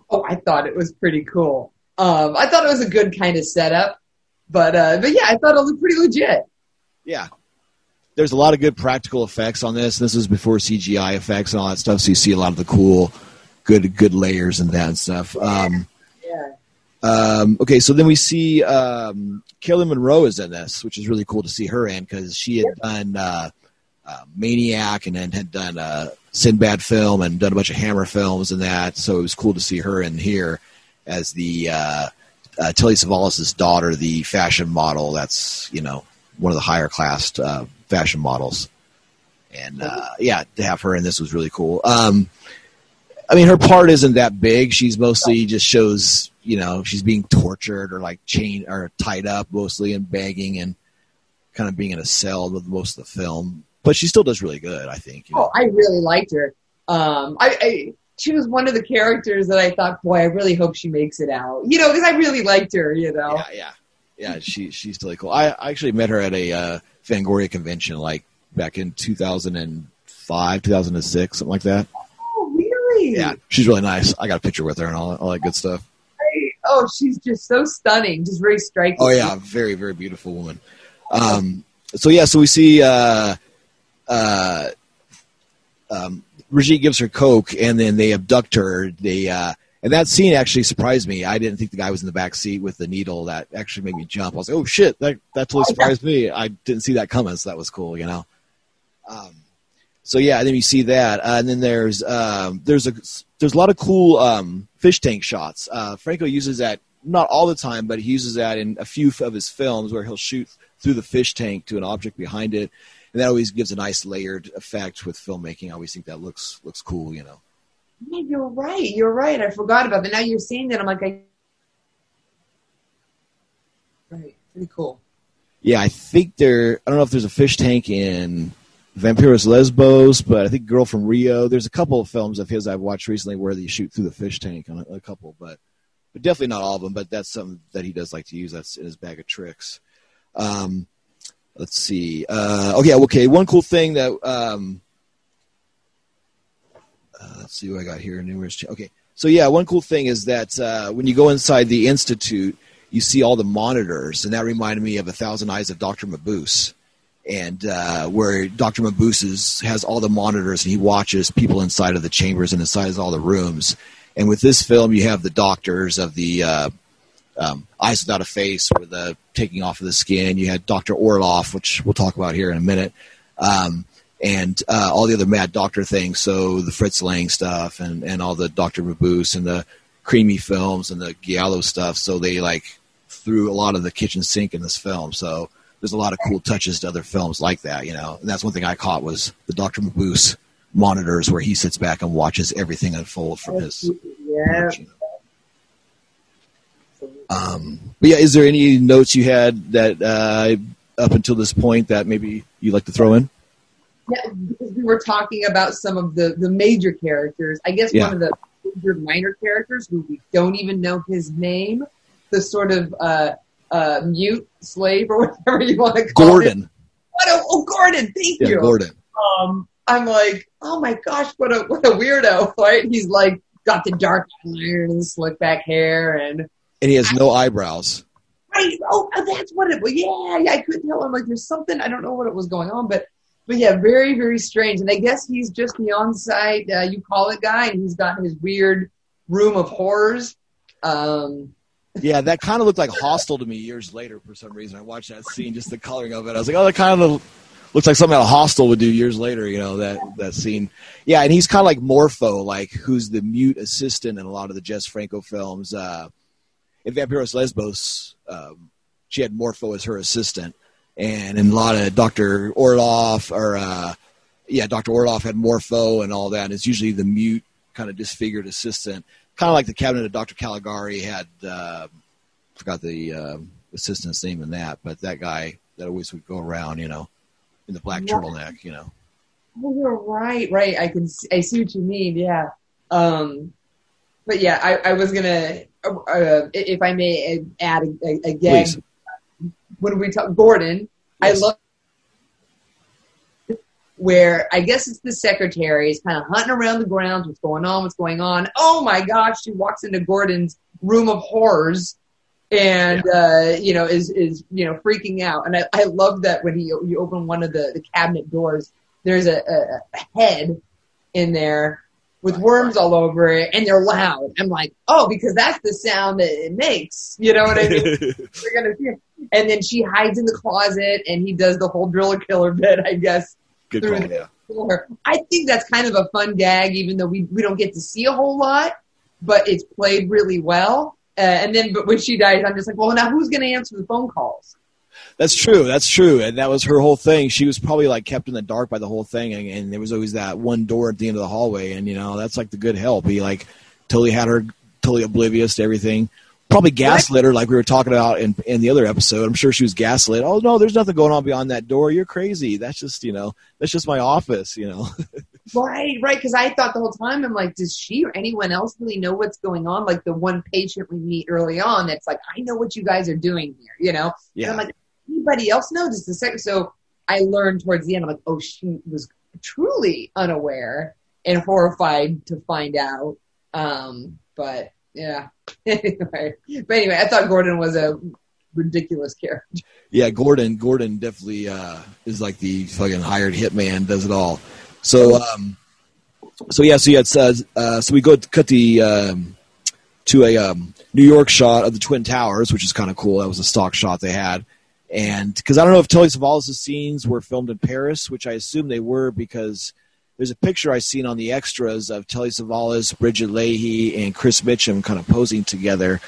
Oh, I thought it was pretty cool. Um, I thought it was a good kind of setup, but uh, but yeah, I thought it was pretty legit. Yeah. There's a lot of good practical effects on this. This was before CGI effects and all that stuff, so you see a lot of the cool, good good layers and that and stuff. Um, Yeah. um, okay, so then we see um, Kelly Munro is in this, which is really cool to see her in because she had done uh, uh, Maniac and then had done uh, Sinbad film and done a bunch of Hammer films and that. So it was cool to see her in here as the uh, uh, Telly Savalas' daughter, the fashion model. That's you know one of the higher class uh, fashion models, and uh, yeah, to have her in this was really cool. Um, I mean, her part isn't that big. She's mostly just shows you know she's being tortured or like chained or tied up mostly and begging and kind of being in a cell with most of the film. But she still does really good, I think. you know. Oh, I really liked her. Um, I, I she was one of the characters that I thought, boy, I really hope she makes it out. You know, because I really liked her. You know. Yeah, yeah, yeah. She she's really cool. I, I actually met her at a uh, Fangoria convention like back in two thousand and five, two thousand and six, something like that. Oh, really? Yeah, she's really nice. I got a picture with her and all, all that good stuff. Oh, she's just so stunning, just very striking. Oh yeah, very very beautiful woman. Um, so yeah, so we see uh, uh, um, Brigitte gives her coke, and then they abduct her. They uh, and that scene actually surprised me. I didn't think the guy was in the back seat with the needle. That actually made me jump. I was like, oh shit, that that totally surprised me. I didn't see that coming, so that was cool. You know. Um, so yeah, and then you see that, uh, and then there's um, there's a there's a lot of cool um, fish tank shots. Uh, Franco uses that not all the time, but he uses that in a few of his films where he'll shoot through the fish tank to an object behind it, and that always gives a nice layered effect with filmmaking. I always think that looks looks cool, you know. Yeah, you're right. You're right. I forgot about that. Now you're saying that. I'm like, I... right. Pretty cool. Yeah, I think there. I don't know if there's a fish tank in Vampiros Lesbos, but I think Girl from Rio. There's a couple of films of his I've watched recently where they shoot through the fish tank on a, a couple, but but definitely not all of them. But that's something that he does like to use. That's in his bag of tricks. Um, let's see. Uh, okay, okay. One cool thing that um, uh, let's see what I got here. Numerous. Okay, so yeah, one cool thing is that uh, when you go inside the institute, you see all the monitors, and that reminded me of A Thousand Eyes of Doctor Mabuse, and uh, where Doctor Mabuse is, has all the monitors, and he watches people inside of the chambers and inside of all the rooms. And with this film, you have the doctors of the uh, um, Eyes Without a Face, or the taking off of the skin. You had Doctor Orloff, which we'll talk about here in a minute. Um, and uh, all the other Mad Doctor things. So the Fritz Lang stuff and, and all the Doctor Mabuse and the krimi films and the Giallo stuff. So they like threw a lot of the kitchen sink in this film. So there's a lot of cool touches to other films like that, you know. And that's one thing I caught was the Doctor Mabuse monitors where he sits back and watches everything unfold from his. Yeah. Um, but yeah, is there any notes you had that uh, up until this point that maybe you'd like to throw in? Yeah, because we were talking about some of the, the major characters. I guess Yeah. one of the major minor characters who we don't even know his name, the sort of uh, uh, mute slave or [LAUGHS] whatever you want to call. Gordon. What a, oh, Gordon, thank Yeah, you. Gordon. Um, I'm like, oh my gosh, what a what a weirdo, [LAUGHS] right? He's like got the dark iron and slick back hair and And he has no eyebrows. right. Oh, that's what it was. Yeah, yeah. I couldn't tell. I'm like, there's something. I don't know what it was going on, but but yeah, very very strange. And I guess he's just the on-site uh, you call it guy, and he's got his weird room of horrors. Um, Yeah, that kind of looked like Hostel to me years later for some reason. I watched that scene, just the coloring of it. I was like, oh, that kind of looks like something that a hostel would do years later. You know that that scene. Yeah, and he's kind of like Morpho, like who's the mute assistant in a lot of the Jess Franco films. Uh, in Vampiros Lesbos, um, she had Morpho as her assistant, and in a lot of Doctor Orloff or uh, yeah, Doctor Orloff had Morpho and all that. And it's usually the mute kind of disfigured assistant, kind of like the cabinet of Doctor Caligari had. Uh, forgot the uh, assistant's name in that, but that guy that always would go around, you know, in the black Yeah. turtleneck, you know. Oh, you're right, right. I can, s- I see what you mean. Yeah. Um, but yeah, I, I was gonna, uh, if I may add a, a, a gag. Please. When we talk Gordon, Yes. I love where I guess it's the secretary is kind of hunting around the grounds. What's going on? What's going on? Oh my gosh! She walks into Gordon's room of horrors, and uh, you know is is you know freaking out. And I, I love that when he you open one of the, the cabinet doors, there's a, a, a head in there with worms all over it, and they're loud. I'm like, oh, because that's the sound that it makes. You know what I mean? [LAUGHS] We're gonna hear. And then she hides in the closet, and he does the whole driller killer bit, I guess. Good call, yeah. floor. I think that's kind of a fun gag, even though we, we don't get to see a whole lot, but it's played really well. Uh, and then, but when she dies, I'm just like, well, now who's going to answer the phone calls? That's true. That's true. And that was her whole thing. She was probably like kept in the dark by the whole thing. And, and there was always that one door at the end of the hallway. And, you know, that's like the good help. He like totally had her totally oblivious to everything. Probably gaslit her like we were talking about in, in the other episode. I'm sure she was gaslit. Oh, no, there's nothing going on beyond that door. You're crazy. That's just, you know, that's just my office, you know. [LAUGHS] Right, right. Because I thought the whole time, I'm like, does she or anyone else really know what's going on? Like the one patient we meet early on, that's like, I know what you guys are doing here, you know? And yeah. I'm like, anybody else? Just the second. So I learned towards the end, I'm like, oh, she was truly unaware and horrified to find out. Um, but yeah. [LAUGHS] anyway, but anyway, I thought Gordon was a ridiculous character. Yeah, Gordon. Gordon definitely uh, is like the fucking hired hitman. Does it all. So, um, so yeah. So yeah. Uh, uh, so we go cut the um, to a um, New York shot of the Twin Towers, which is kind of cool. That was a stock shot they had, and because I don't know if Telly Savalas' scenes were filmed in Paris, which I assume they were because there's a picture I seen on the extras of Telly Savalas, Brigitte Lahaie, and Chris Mitchum kind of posing together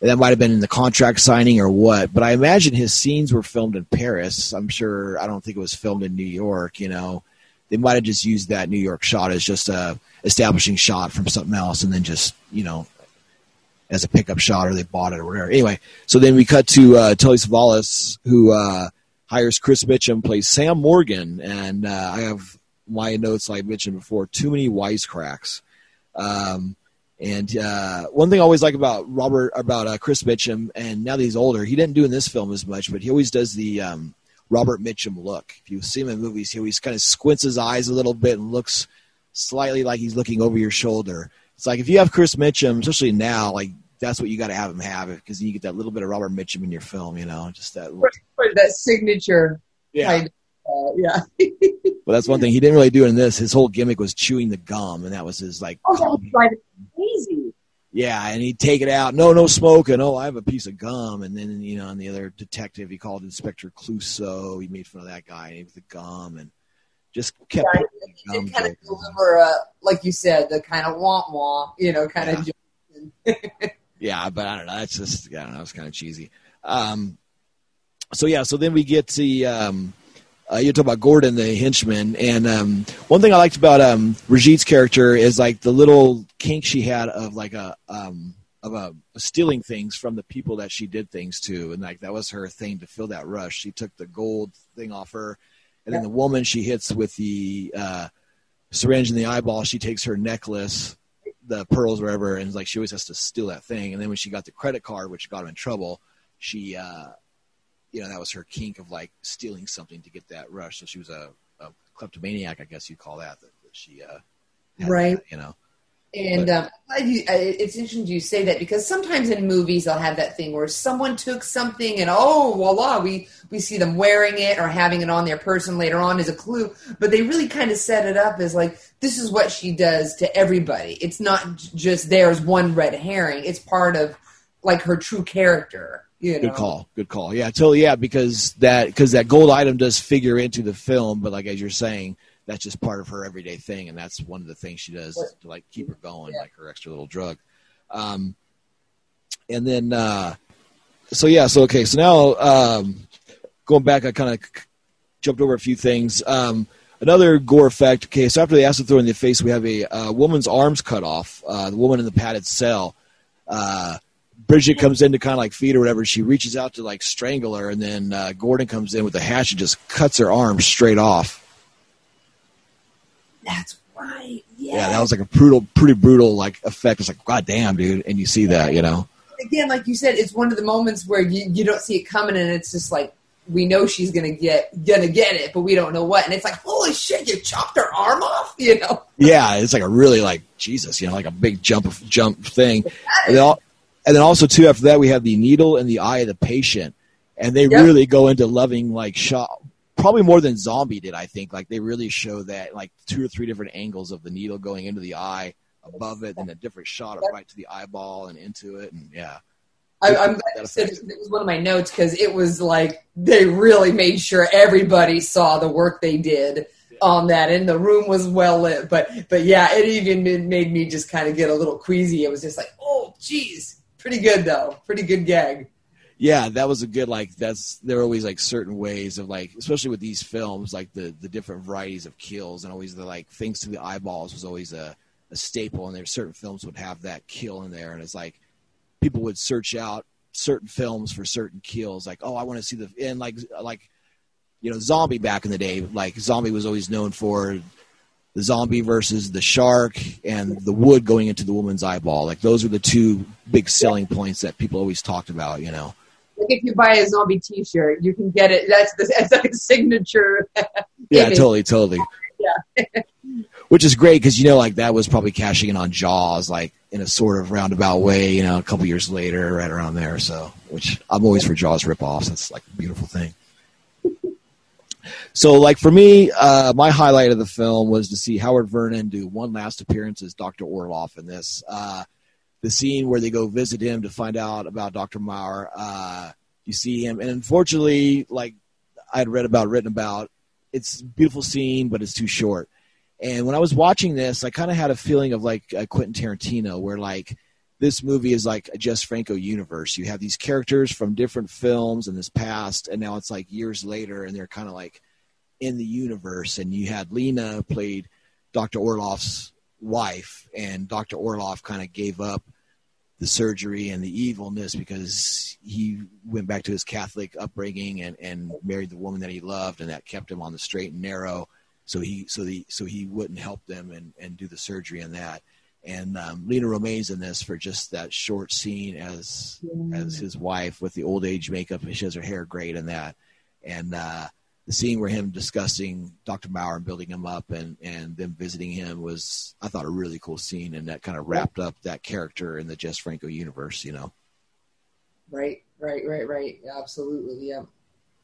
that might have been in the contract signing or what, but I imagine his scenes were filmed in Paris. I'm sure. I don't think it was filmed in New York. You know, they might have just used that New York shot as just a establishing shot from something else, and then just you know as a pickup shot, or they bought it or whatever. Anyway, so then we cut to uh, Telly Savalas, who uh, hires Chris Mitchum, plays Sam Morgan, and uh, I have my notes like I mentioned before, too many wisecracks. Um, and uh, one thing I always like about Robert, about uh, Chris Mitchum, and now that he's older, he didn't do in this film as much, but he always does the um, Robert Mitchum look. If you see him in movies, he always kind of squints his eyes a little bit and looks slightly like he's looking over your shoulder. It's like if you have Chris Mitchum, especially now, like that's what you got to have him have because you get that little bit of Robert Mitchum in your film, you know, just that. Look. That signature Yeah. kind of, uh, yeah. [LAUGHS] But that's one thing he didn't really do in this. His whole gimmick was chewing the gum, and that was his like. Oh, that was crazy. Yeah, and he'd take it out. No, no smoking. Oh, I have a piece of gum. And then, you know, and the other detective, he called Inspector Clouseau. He made fun of that guy. And he was the gum and just kept Yeah, the gum It kind of deliver, uh, like you said, the kind of womp womp, you know, kind of. [LAUGHS] Yeah, but I don't know. That's just, I don't know. It's kind of cheesy. Um, so, yeah, so then we get to, um, uh, you talk about Gordon, the henchman. And um, one thing I liked about um, Brigitte's character is like the little kink she had of like a. Um, of a, stealing things from the people that she did things to, and like that was her thing to fill that rush. She took the gold thing off her, and then the woman she hits with the uh, syringe in the eyeball. She takes her necklace, the pearls, wherever, and like she always has to steal that thing. And then when she got the credit card, which got her in trouble, she, uh, you know, that was her kink of like stealing something to get that rush. So she was a, a kleptomaniac, I guess you'd call that. That, that she, uh, Right. that, you know. And um, you- it's interesting you say that because sometimes in movies they'll have that thing where someone took something and oh voila we we see them wearing it or having it on their person later on as a clue, but they really kind of set it up as like this is what she does to everybody. It's not just there's one red herring. It's part of like her true character. You know, Good call. Good call. Yeah, totally. Yeah, because that because that gold item does figure into the film, but like as you're saying, that's just part of her everyday thing, and that's one of the things she does to like keep her going, Yeah. like her extra little drug. Um, and then uh, so yeah, so okay, so now um, going back, I kind of jumped over a few things. Um, another gore effect. Okay, so after the acid throw in the face, we have a uh, woman's arms cut off. Uh, the woman in the padded cell. Uh, Brigitte comes in to kind of like feed her, whatever. She reaches out to like strangle her, and then uh, Gordon comes in with a hatchet, and just cuts her arm straight off. That's right. Yeah, Yeah. that was like a brutal, pretty brutal like effect. It's like, god damn, dude, and you see that, you know. again, like you said, it's one of the moments where you, you don't see it coming, and it's just like we know she's gonna get gonna get it, but we don't know what. And it's like, holy shit, you chopped her arm off, [LAUGHS] you know? Yeah, it's like a really like Jesus, you know, like a big jump of jump thing. And then, al- and then also too after that we have the needle in the eye of the patient, and they Yep. really go into loving like shot. Probably more than Zombie did, I think. Like they really show that like two or three different angles of the needle going into the eye, above it, and a different shot of right to the eyeball and into it, and yeah. I, I'm glad you said it, was one of my notes because it was like they really made sure everybody saw the work they did on that, and the room was well lit. But but yeah, it even made- made me just kind of get a little queasy. It was just like, oh, geez, pretty good though, pretty good gag. Yeah that was a good like that's there are always like certain ways of like especially with these films like the the different varieties of kills and always the like things to the eyeballs was always a, a staple and there's certain films would have that kill in there and it's like people would search out certain films for certain kills like oh i want to see the and like like you know zombie back in the day like zombie was always known for the zombie versus the shark and the wood going into the woman's eyeball like those were the two big selling points that people always talked about you know Like if you buy a zombie T-shirt, you can get it. That's the that's like a signature. Yeah, image. totally, totally. Yeah. Which is great because you know, like that was probably cashing in on Jaws, like in a sort of roundabout way. You know, a couple years later, right around there. So, which I'm always for Jaws ripoffs. That's like a beautiful thing. So, like for me, uh, my highlight of the film was to see Howard Vernon do one last appearance as Dr. Orloff in this. Uh, the scene where they go visit him to find out about Dr. Maurer. Uh, you see him, and unfortunately, like I'd read about, written about, it's beautiful scene, but it's too short. And when I was watching this, I kind of had a feeling of like uh, Quentin Tarantino, where like this movie is like a Jess Franco universe. You have these characters from different films in this past, and now it's like years later, and they're kind of like in the universe. And you had Lina played Dr. Orloff's wife, and Dr. Orloff kind of gave up the surgery and the evilness because he went back to his Catholic upbringing and, and married the woman that he loved, and that kept him on the straight and narrow. So he so the so he wouldn't help them and, and do the surgery and that. And um, Lina Romay's in this for just that short scene as as his wife with the old age makeup. and She has her hair great and that. And uh, the scene where him discussing Dr. Maurer and building him up and, and them visiting him was, I thought, a really cool scene. And that kind of wrapped up that character in the Jess Franco universe, you know, Right, right, right, right. Absolutely, yeah.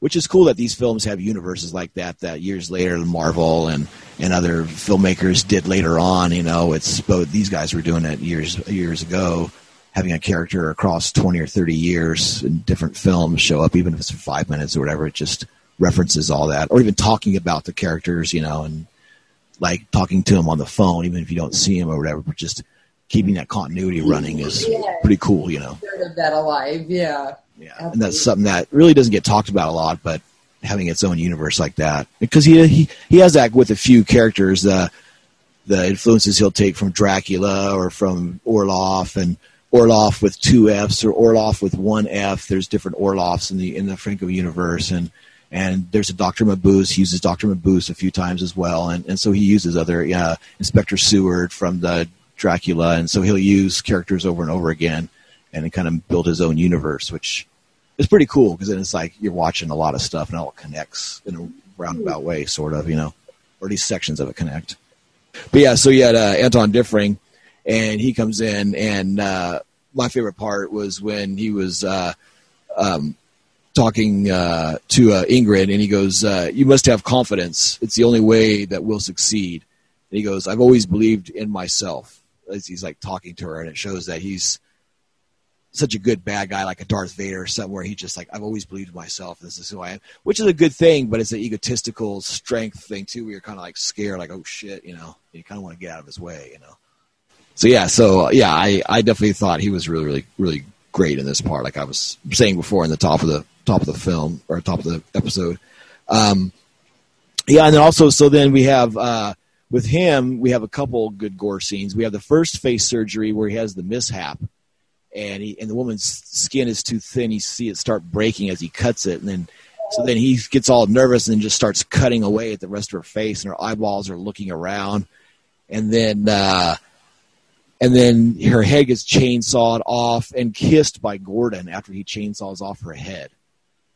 which is cool that these films have universes like that, that years later, Marvel and, and other filmmakers did later on, you know, it's, but these guys were doing it years, years ago. Having a character across 20 or 30 years in different films show up, even if it's for five minutes or whatever, it just references all that, or even talking about the characters, you know, and like talking to them on the phone, even if you don't see them or whatever, but just keeping that continuity running is pretty cool, you know. Of that alive, yeah. Yeah, and that's something that really doesn't get talked about a lot, but having its own universe like that, because he he he has that with a few characters, the the influences he'll take from Dracula or from Orloff and Orloff with two Fs or Orloff with one F. There's different Orloffs in the in the Franco universe, and and there's a Doctor Mabuse. He uses Doctor Mabuse a few times as well, and and so he uses other uh, Inspector Seward from the Dracula, and so he'll use characters over and over again, and kind of build his own universe, which is pretty cool because then it's like you're watching a lot of stuff and it all connects in a roundabout way, sort of, you know, or at least sections of it connect. But yeah, so you had uh, Anton Diffring, and he comes in, and uh, my favorite part was when he was uh, um, talking uh, to uh, Ingrid, and he goes, uh, "You must have confidence. It's the only way that we'll succeed." And he goes, "I've always believed in myself." As he's like talking to her, and it shows that he's such a good bad guy like a Darth Vader or something where he just like I've always believed in myself. This is who I am, which is a good thing, but it's an egotistical strength thing too. Where you're kind of like scared, like oh shit, you know, you kind of want to get out of his way, you know. So yeah, so yeah, I I definitely thought he was really really really great in this part. Like I was saying before in the top of the top of the film or top of the episode. Um, yeah, and then also so then we have uh, with him we have a couple good gore scenes. We have the first face surgery where he has the mishap, and he and the woman's skin is too thin. You see it start breaking as he cuts it, and then so then he gets all nervous and just starts cutting away at the rest of her face, and her eyeballs are looking around, and then. Uh, and then her head gets chainsawed off and kissed by Gordon after he chainsaws off her head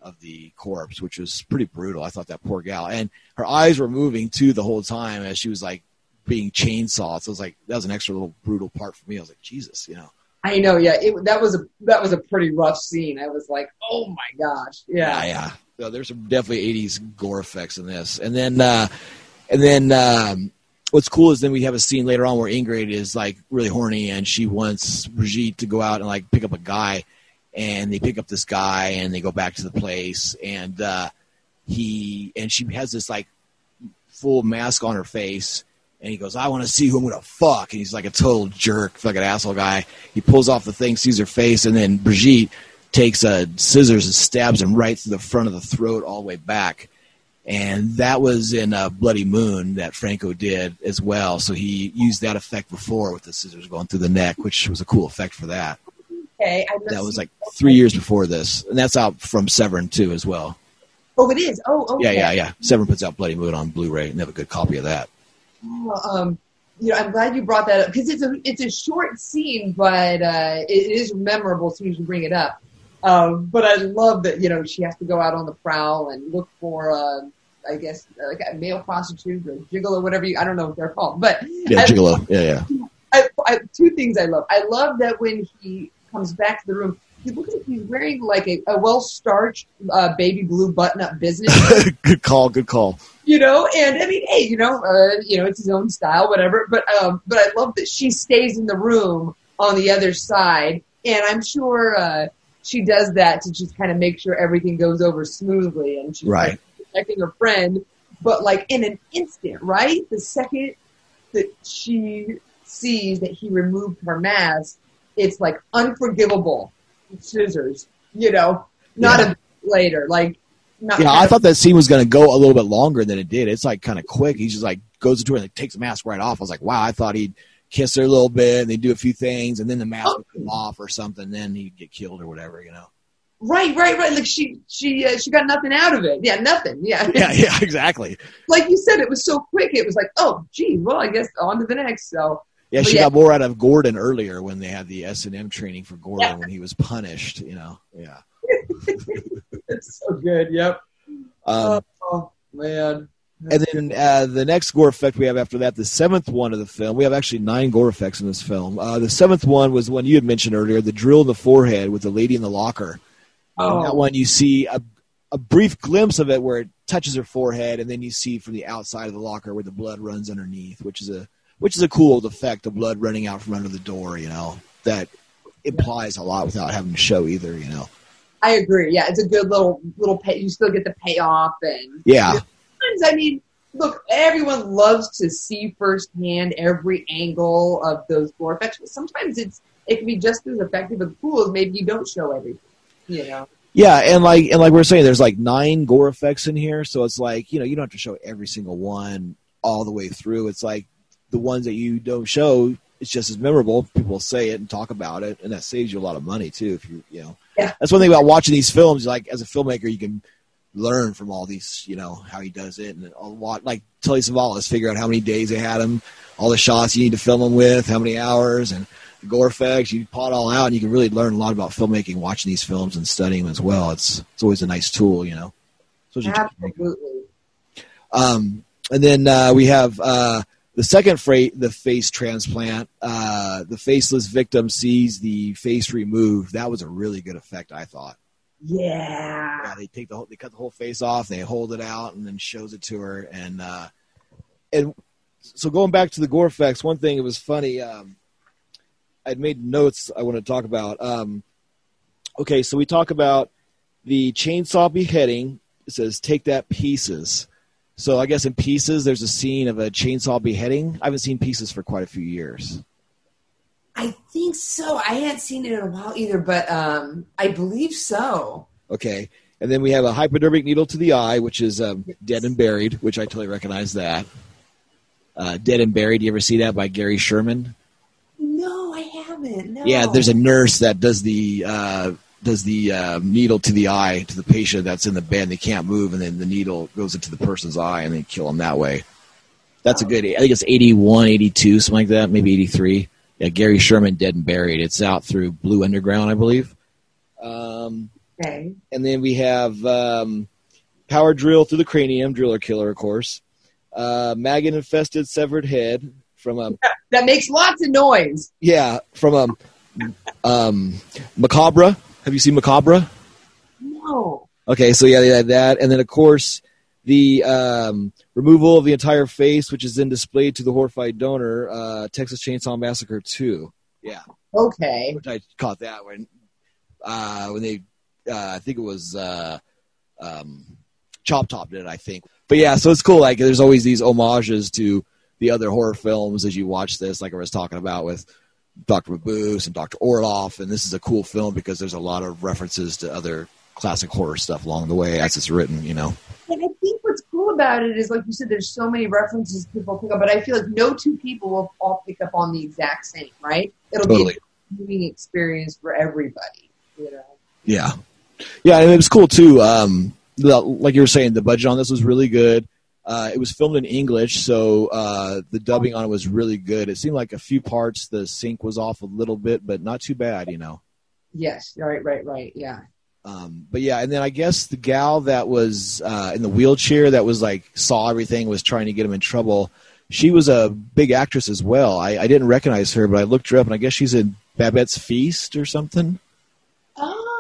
of the corpse, which was pretty brutal. I thought that poor gal, and her eyes were moving too the whole time as she was like being chainsawed. So it was like that was an extra little brutal part for me. I was like, Jesus, you know. I know, yeah. It, that was a that was a pretty rough scene. I was like, oh my gosh, Yeah, yeah. yeah. So there's some definitely '80s gore effects in this, and then uh, and then um, what's cool is then we have a scene later on where Ingrid is like really horny and she wants Brigitte to go out and like pick up a guy, and they pick up this guy and they go back to the place and uh, he and she has this like full mask on her face. And he goes, I want to see who I'm going to fuck. And he's like a total jerk, fucking asshole guy. He pulls off the thing, sees her face, and then Brigitte takes a scissors and stabs him right through the front of the throat all the way back. And that was in uh, Bloody Moon that Franco did as well. So he used that effect before with the scissors going through the neck, which was a cool effect for that. Okay, That was like three years before this. And that's out from Severin too as well. Oh, it is. Oh, okay. Yeah, yeah, yeah. Severin puts out Bloody Moon on Blu-ray and they have a good copy of that. um, you know, I'm glad you brought that up because it's a it's a short scene, but uh, it is memorable as soon as you bring it up. Um, but I love that you know she has to go out on the prowl and look for, uh, I guess, like a male prostitute or gigolo, whatever you I don't know what they're called. But Yeah, I- Gigolo. Yeah, yeah. I, I, two things I love. I love that when he comes back to the room, he looks like he's wearing like a, a well starched uh, baby blue button up business. [LAUGHS] good call, good call. you know, and I mean, hey, you know, uh, you know, it's his own style, whatever. But um, but I love that she stays in the room on the other side, and I'm sure uh, she does that to just kind of make sure everything goes over smoothly, and she's Right. like, protecting her friend. But like in an instant, right? The second that she sees that he removed her mask, it's like unforgivable scissors, you know, not Yeah. a later, like. Not Yeah, I of- thought that scene was going to go a little bit longer than it did. It's like kind of quick. He just like goes into it and like, takes the mask right off. I was like, wow, I thought he'd kiss her a little bit and they do a few things and then the mask would come off or something. Then he'd get killed or whatever, you know? Right, right, right. Like she, she, uh, she got nothing out of it. Yeah, nothing. Yeah. [LAUGHS] Yeah, yeah, exactly. like you said, it was so quick. It was like, oh, gee, well, I guess on to the next. So Yeah, she yeah. got more out of Gordon earlier when they had the S and M training for Gordon Yeah. when he was punished. You know, yeah. [LAUGHS] it's so good. Yep. Um, oh man. and then uh, the next gore effect we have after that, the seventh one of the film. We have actually nine gore effects in this film. Uh, the seventh one was the one you had mentioned earlier, the drill in the forehead with the lady in the locker. Oh. And that one you see a, a brief glimpse of it where it touches her forehead, and then you see from the outside of the locker where the blood runs underneath, which is a which is a cool old effect of blood running out from under the door. You know that implies a lot without having to show either. You know, I agree. Yeah, it's a good little little pay. You still get the payoff, and yeah, sometimes, I mean, look, everyone loves to see firsthand every angle of those gore effects, but sometimes it's it can be just as effective and cool as maybe you don't show everything. You know. yeah, and like and like we are saying, there's like nine gore effects in here, so it's like you know you don't have to show every single one all the way through. It's like the ones that you don't show. It's just as memorable. People say it and talk about it, and that saves you a lot of money too. If you, you know, Yeah. that's one thing about watching these films. Like as a filmmaker, you can learn from all these, you know, how he does it, and a lot like Telly Savalas, figure out how many days they had him, all the shots you need to film them with, how many hours, and the gore effects. You pot all out, and you can really learn a lot about filmmaking watching these films and studying them as well. It's it's always a nice tool, you know. Absolutely. um, and then uh, we have uh, the second freight, the face transplant. Uh, the faceless victim sees the face removed. That was a really good effect, I thought. Yeah. Yeah, they take the whole, they cut the whole face off, they hold it out, and then shows it to her. And uh, and so going back to the gore effects, one thing it was funny. Um, I'd made notes I want to talk about. Um, Okay, so we talk about the chainsaw beheading. It says take that pieces. So I guess in pieces there's a scene of a chainsaw beheading. I haven't seen pieces for quite a few years. I think so. I hadn't seen it in a while either, but um, I believe so. Okay. And then we have a hypodermic needle to the eye, which is um, Dead and Buried, which I totally recognize that. Uh, Dead and Buried, you ever see that by Gary Sherman? No, I haven't. No. Yeah, there's a nurse that does the uh, does the uh, needle to the eye to the patient that's in the bed. and They can't move, and then the needle goes into the person's eye, and they kill them that way. That's a good. I think it's 81, 82, something like that, maybe 83. Yeah, Gary Sherman, Dead and Buried. It's out through Blue Underground, I believe. Um, Okay. and then we have um, power drill through the cranium, driller killer, of course. Uh, maggot infested severed head from a That makes lots of noise. yeah from a [LAUGHS] um, macabre. Have you seen macabre? No. Okay, so yeah, they had that, and then of course the um, removal of the entire face, which is then displayed to the horrified donor. Uh, Texas Chainsaw Massacre Two. Yeah, Okay. which I caught that when uh, when they uh, I think it was uh, um, Chop Top did it, I think. But yeah, so it's cool. Like there's always these homages to the other horror films as you watch this, like I was talking about with Doctor Mabuse and Doctor Orloff, and this is a cool film because there's a lot of references to other classic horror stuff along the way as it's written. You know. And I think what's cool about it is, like you said, there's so many references people pick up, but I feel like no two people will all pick up on the exact same, right? It'll Totally. be a viewing experience for everybody. You know. Yeah, yeah, and it was cool too. Um, the, like you were saying, the budget on this was really good. Uh, it was filmed in English, so uh, the dubbing on it was really good. It seemed like a few parts the sync was off a little bit, but not too bad, you know. Yes. Right. Right. Right. Yeah. Um, but yeah, and then I guess the gal that was uh, in the wheelchair that was like saw everything was trying to get him in trouble. She was a big actress as well. I, I didn't recognize her, but I looked her up, and I guess she's in Babette's Feast or something. Oh.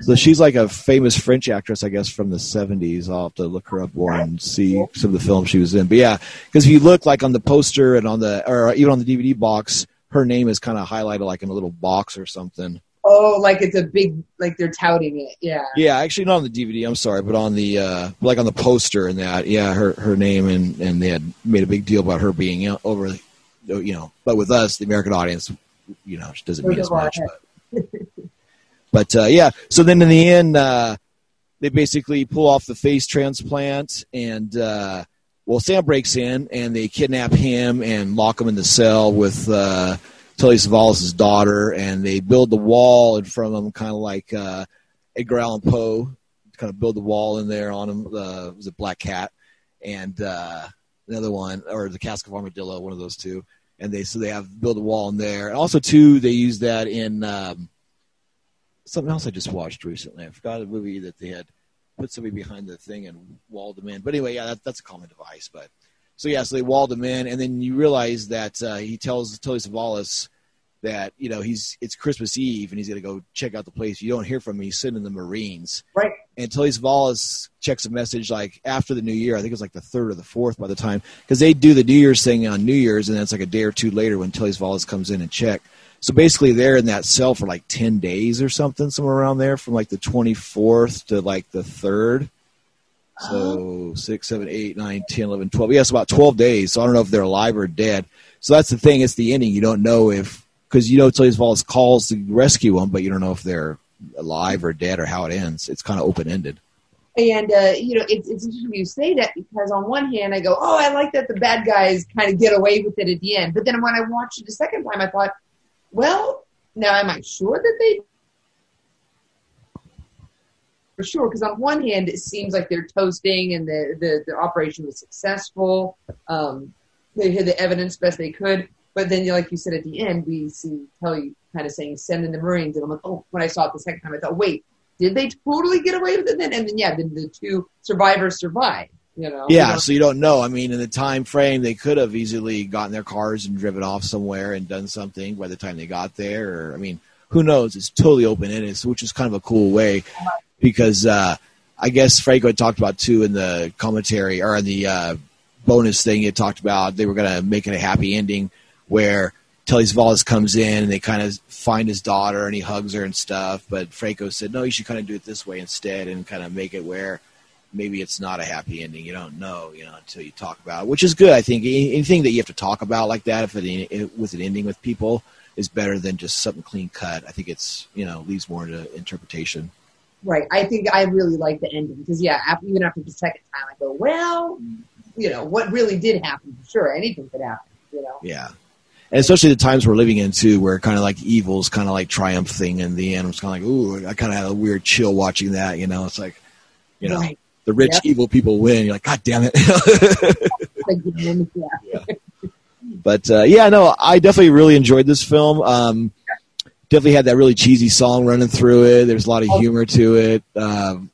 So she's like a famous French actress, I guess, from the '70s. I'll have to look her up more and see some of the films she was in. But yeah, because if you look like on the poster and on the, or even on the DVD box, her name is kind of highlighted like in a little box or something. Oh, like it's a big, like they're touting it. Yeah. Yeah, actually not on the DVD. I'm sorry, but on the uh, like on the poster and that, yeah, her her name and and they had made a big deal about her being over, you know. But with us, the American audience, you know, she doesn't mean as much. But, [LAUGHS] but uh, yeah, so then in the end, uh, they basically pull off the face transplant, and uh, well, Sam breaks in and they kidnap him and lock him in the cell with uh, Telly Savalas' daughter, and they build the wall in front of him, kind of like uh, Edgar Allan Poe, kind of build the wall in there on him. Uh, was it Black Cat and uh, another one, or the Cask of Armadillo, one of those two. And they so they have build a wall in there, and also too they use that in. Um, something else I just watched recently. I forgot a movie that they had put somebody behind the thing and walled them in. But anyway, yeah, that, that's a common device. But so yeah, so they walled him in, and then you realize that uh, he tells Telly Savalas that you know he's it's Christmas Eve and he's gonna go check out the place. You don't hear from him. He's sitting in the Marines. Right. And Telly Savalas checks a message like after the New Year. I think it was like the third or the fourth by the time because they do the New Year's thing on New Year's, and then it's like a day or two later when Telly Savalas comes in and check. So basically, they're in that cell for like ten days or something, somewhere around there, from like the twenty fourth to like the third. So uh-huh. six, seven, eight, nine, ten, eleven, twelve. Yes, about twelve days. So I don't know if they're alive or dead. So that's the thing. It's the ending. You don't know if because you know Telly Savalas calls to rescue them, but you don't know if they're alive or dead or how it ends. It's kind of open ended. And uh, you know, it's it's interesting you say that because on one hand, I go, "Oh, I like that the bad guys kind of get away with it at the end." But then when I watched it a second time, I thought, "Well, now am I sure that they?" For sure, because on one hand, it seems like they're toasting, and the the, the operation was successful. Um, they hid the evidence best they could, but then, like you said at the end, we see Telly kind of saying, "Send in the Marines," and I'm like, "Oh!" When I saw it the second time, I thought, "Wait, did they totally get away with it then? And then yeah, then the two survivors survived. You know. Yeah, You know? so you don't know. I mean, in the time frame, they could have easily gotten their cars and driven off somewhere and done something by the time they got there. Or I mean, who knows? It's totally open ended, which is kind of a cool way because uh, I guess Franco had talked about too in the commentary or in the uh, bonus thing. He talked about they were going to make it a happy ending where Telly Savalas comes in and they kind of find his daughter and he hugs her and stuff. But Franco said, no, you should kind of do it this way instead and kind of make it where maybe it's not a happy ending. You don't know, you know, until you talk about it, which is good. I think anything that you have to talk about like that, if it, it with an ending with people, is better than just something clean cut. I think it's you know leaves more to interpretation. Right. I think I really like the ending because yeah, after, even after the second time, I go, well, you know, what really did happen? For sure, anything could happen. You know. Yeah. And especially the times we're living in too, where kind of like evil's kind of like triumphing in the end. It's kind of like, ooh, I kind of had a weird chill watching that. You know, it's like, you know, Right. the rich Yep. evil people win. You're like, God damn it. [LAUGHS] Again, yeah. but uh, yeah, no, I definitely really enjoyed this film. Um, definitely had that really cheesy song running through it. There's a lot of humor to it. Um,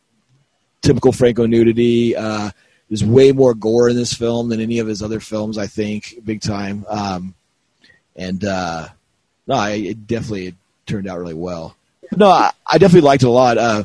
typical Franco nudity. Uh, there's way more gore in this film than any of his other films. I think, big time. Um, and uh, no, I, it definitely it turned out really well. No, I, I definitely liked it a lot. Uh,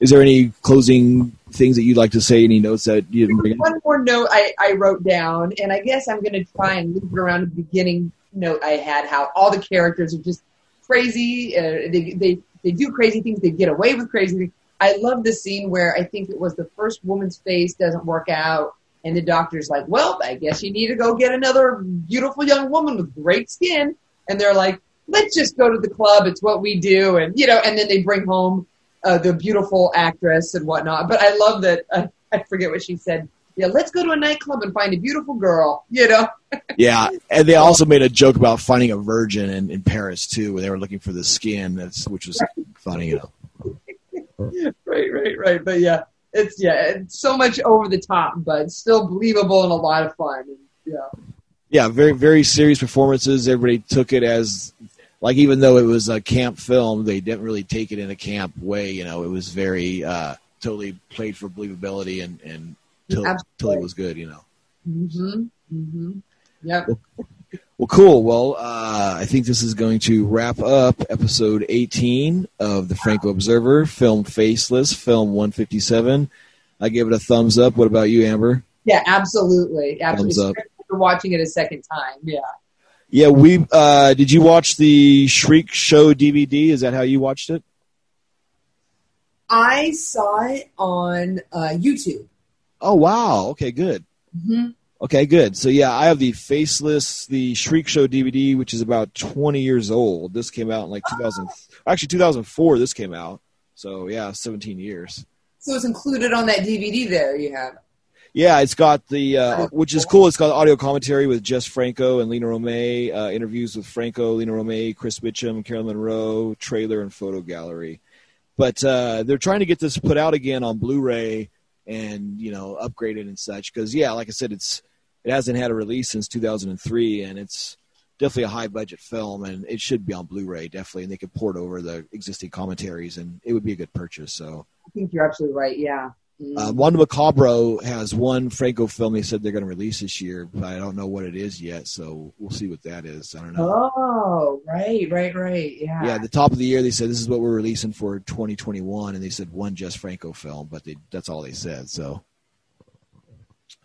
is there any closing things that you'd like to say? Any notes that you didn't bring? in? One more note I, I wrote down, and I guess I'm going to try and loop it around the beginning note I had. How all the characters are just crazy. Uh, they they they do crazy things. They get away with crazy things. I love the scene where I think it was the first woman's face doesn't work out, and the doctor's like, "Well, I guess you need to go get another beautiful young woman with great skin." And they're like, "Let's just go to the club. It's what we do." And you know, and then they bring home uh, the beautiful actress and whatnot. But I love that. Uh, [LAUGHS] I forget what she said. Yeah, let's go to a nightclub and find a beautiful girl. You know, [LAUGHS] Yeah, and they also made a joke about finding a virgin in, in Paris too, where they were looking for the skin. That's which was funny, you know. [LAUGHS] right, right, right. But yeah, it's yeah, it's so much over the top, but still believable and a lot of fun. And, yeah, Yeah, very very serious performances. Everybody took it as like even though it was a camp film, they didn't really take it in a camp way. You know, it was very uh, totally played for believability and and till, till it was good. You know. mm-hmm, mm-hmm. Yep. Well, cool. Well, uh, I think this is going to wrap up episode 18 of the Franco Observer, film Faceless, film 157. I give it a thumbs up. What about you, Amber? Yeah, absolutely, absolutely. Thumbs up. For watching it a second time. Yeah. Yeah, we uh, did you watch the Shriek Show DVD? Is that how you watched it? I saw it on uh, YouTube. Oh wow. Okay, good. Mm-hmm. Okay, good. So yeah, I have the Faceless, the Shriek Show DVD, which is about 20 years old. This came out in like 2000, actually 2004. This came out. So yeah, 17 years. So it's included on that DVD. There you have. Yeah, it's got the uh, which is cool. It's got audio commentary with Jess Franco and Lina Romay, uh, interviews with Franco, Lina Romay, Chris Mitchum, Caroline Munro, trailer and photo gallery. But uh, they're trying to get this put out again on Blu-ray and you know upgraded and such because yeah, like I said, it's it hasn't had a release since 2003 and it's definitely a high budget film and it should be on Blu-ray definitely and they could port over the existing commentaries and it would be a good purchase. So. I think you're absolutely right. Yeah. Mm. Uh, Mondo Macabro has one Franco film they said they're going to release this year, but I don't know what it is yet, so we'll see what that is. I don't know. Oh, right, right, right. Yeah. Yeah, at the top of the year they said this is what we're releasing for 2021, and they said one Jess Franco film, but they, that's all they said. So,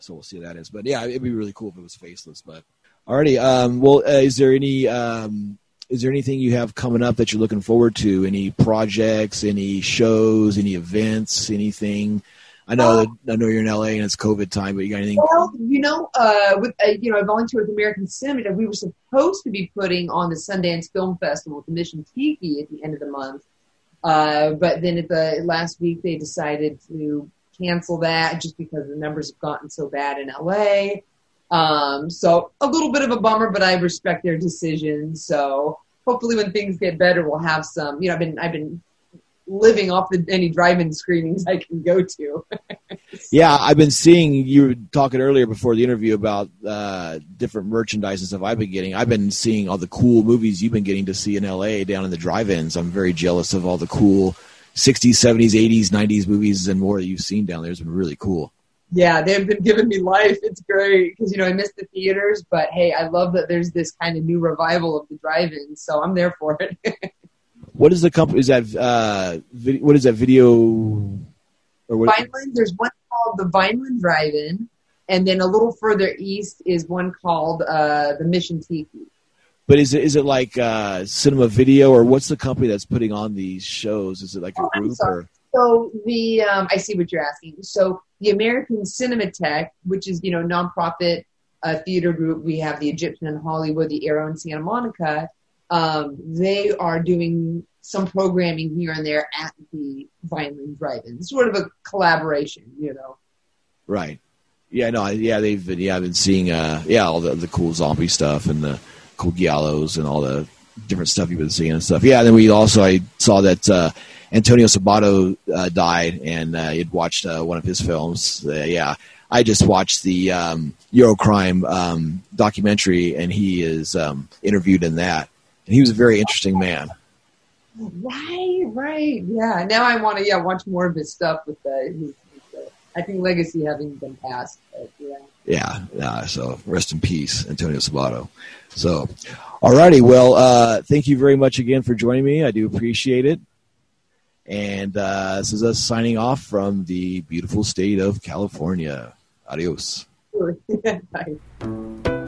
so we'll see what that is. But yeah, it'd be really cool if it was faceless. But alrighty, um, well, uh, is there any um, is there anything you have coming up that you're looking forward to? Any projects, any shows, any events, anything? I know that I know you're in LA and it's COVID time, but you got anything? Well, you know, uh, with uh, you know, I volunteer with American Cinema. We were supposed to be putting on the Sundance Film Festival with the Mission Tiki at the end of the month, uh, but then at the last week they decided to cancel that just because the numbers have gotten so bad in LA. Um, so a little bit of a bummer, but I respect their decision. So hopefully, when things get better, we'll have some. You know, I've been I've been living off the any drive-in screenings I can go to. [LAUGHS] Yeah, I've been seeing you talking earlier before the interview about uh, different merchandise and stuff I've been getting. I've been seeing all the cool movies you've been getting to see in LA down in the drive-ins. I'm very jealous of all the cool 60s, 70s, 80s, 90s movies and more that you've seen down there. It's been really cool. Yeah, they've been giving me life. It's great because you know I miss the theaters, but hey, I love that there's this kind of new revival of the drive-in, so I'm there for it. [LAUGHS] What is the company? Is that uh, vid- what is that video? Or what? Vineland, there's one called the Vineland Drive-In, and then a little further east is one called uh, the Mission Tiki. But is it is it like uh, cinema video or what's the company that's putting on these shows? Is it like a Oh, I'm group or So the um, I see what you're asking. So the American Cinematheque, which is you know nonprofit uh, theater group, we have the Egyptian in Hollywood, the Aero in Santa Monica. Um, they are doing some programming here and there at the Vineland Drive-In, sort of a collaboration, you know. right? Yeah, no, I- yeah, they've been yeah, I've been seeing uh yeah all the the cool zombie stuff and the cool giallos and all the different stuff you've been seeing and stuff. Yeah, and then we also I saw that uh, Antonio Sabato uh, died and uh, you'd watched uh, one of his films. Uh, yeah, I just watched the um, Eurocrime um, documentary and he is um, interviewed in that. And he was a very interesting man. Right, right, yeah. Now I want to yeah watch more of his stuff with the. His, his, uh, I think legacy having been passed, but yeah. Yeah. So rest in peace, Antonio Sabato. So, alrighty. Well, uh, thank you very much again for joining me. I do appreciate it. And uh, this is us signing off from the beautiful state of California. Adios. Bye. [LAUGHS]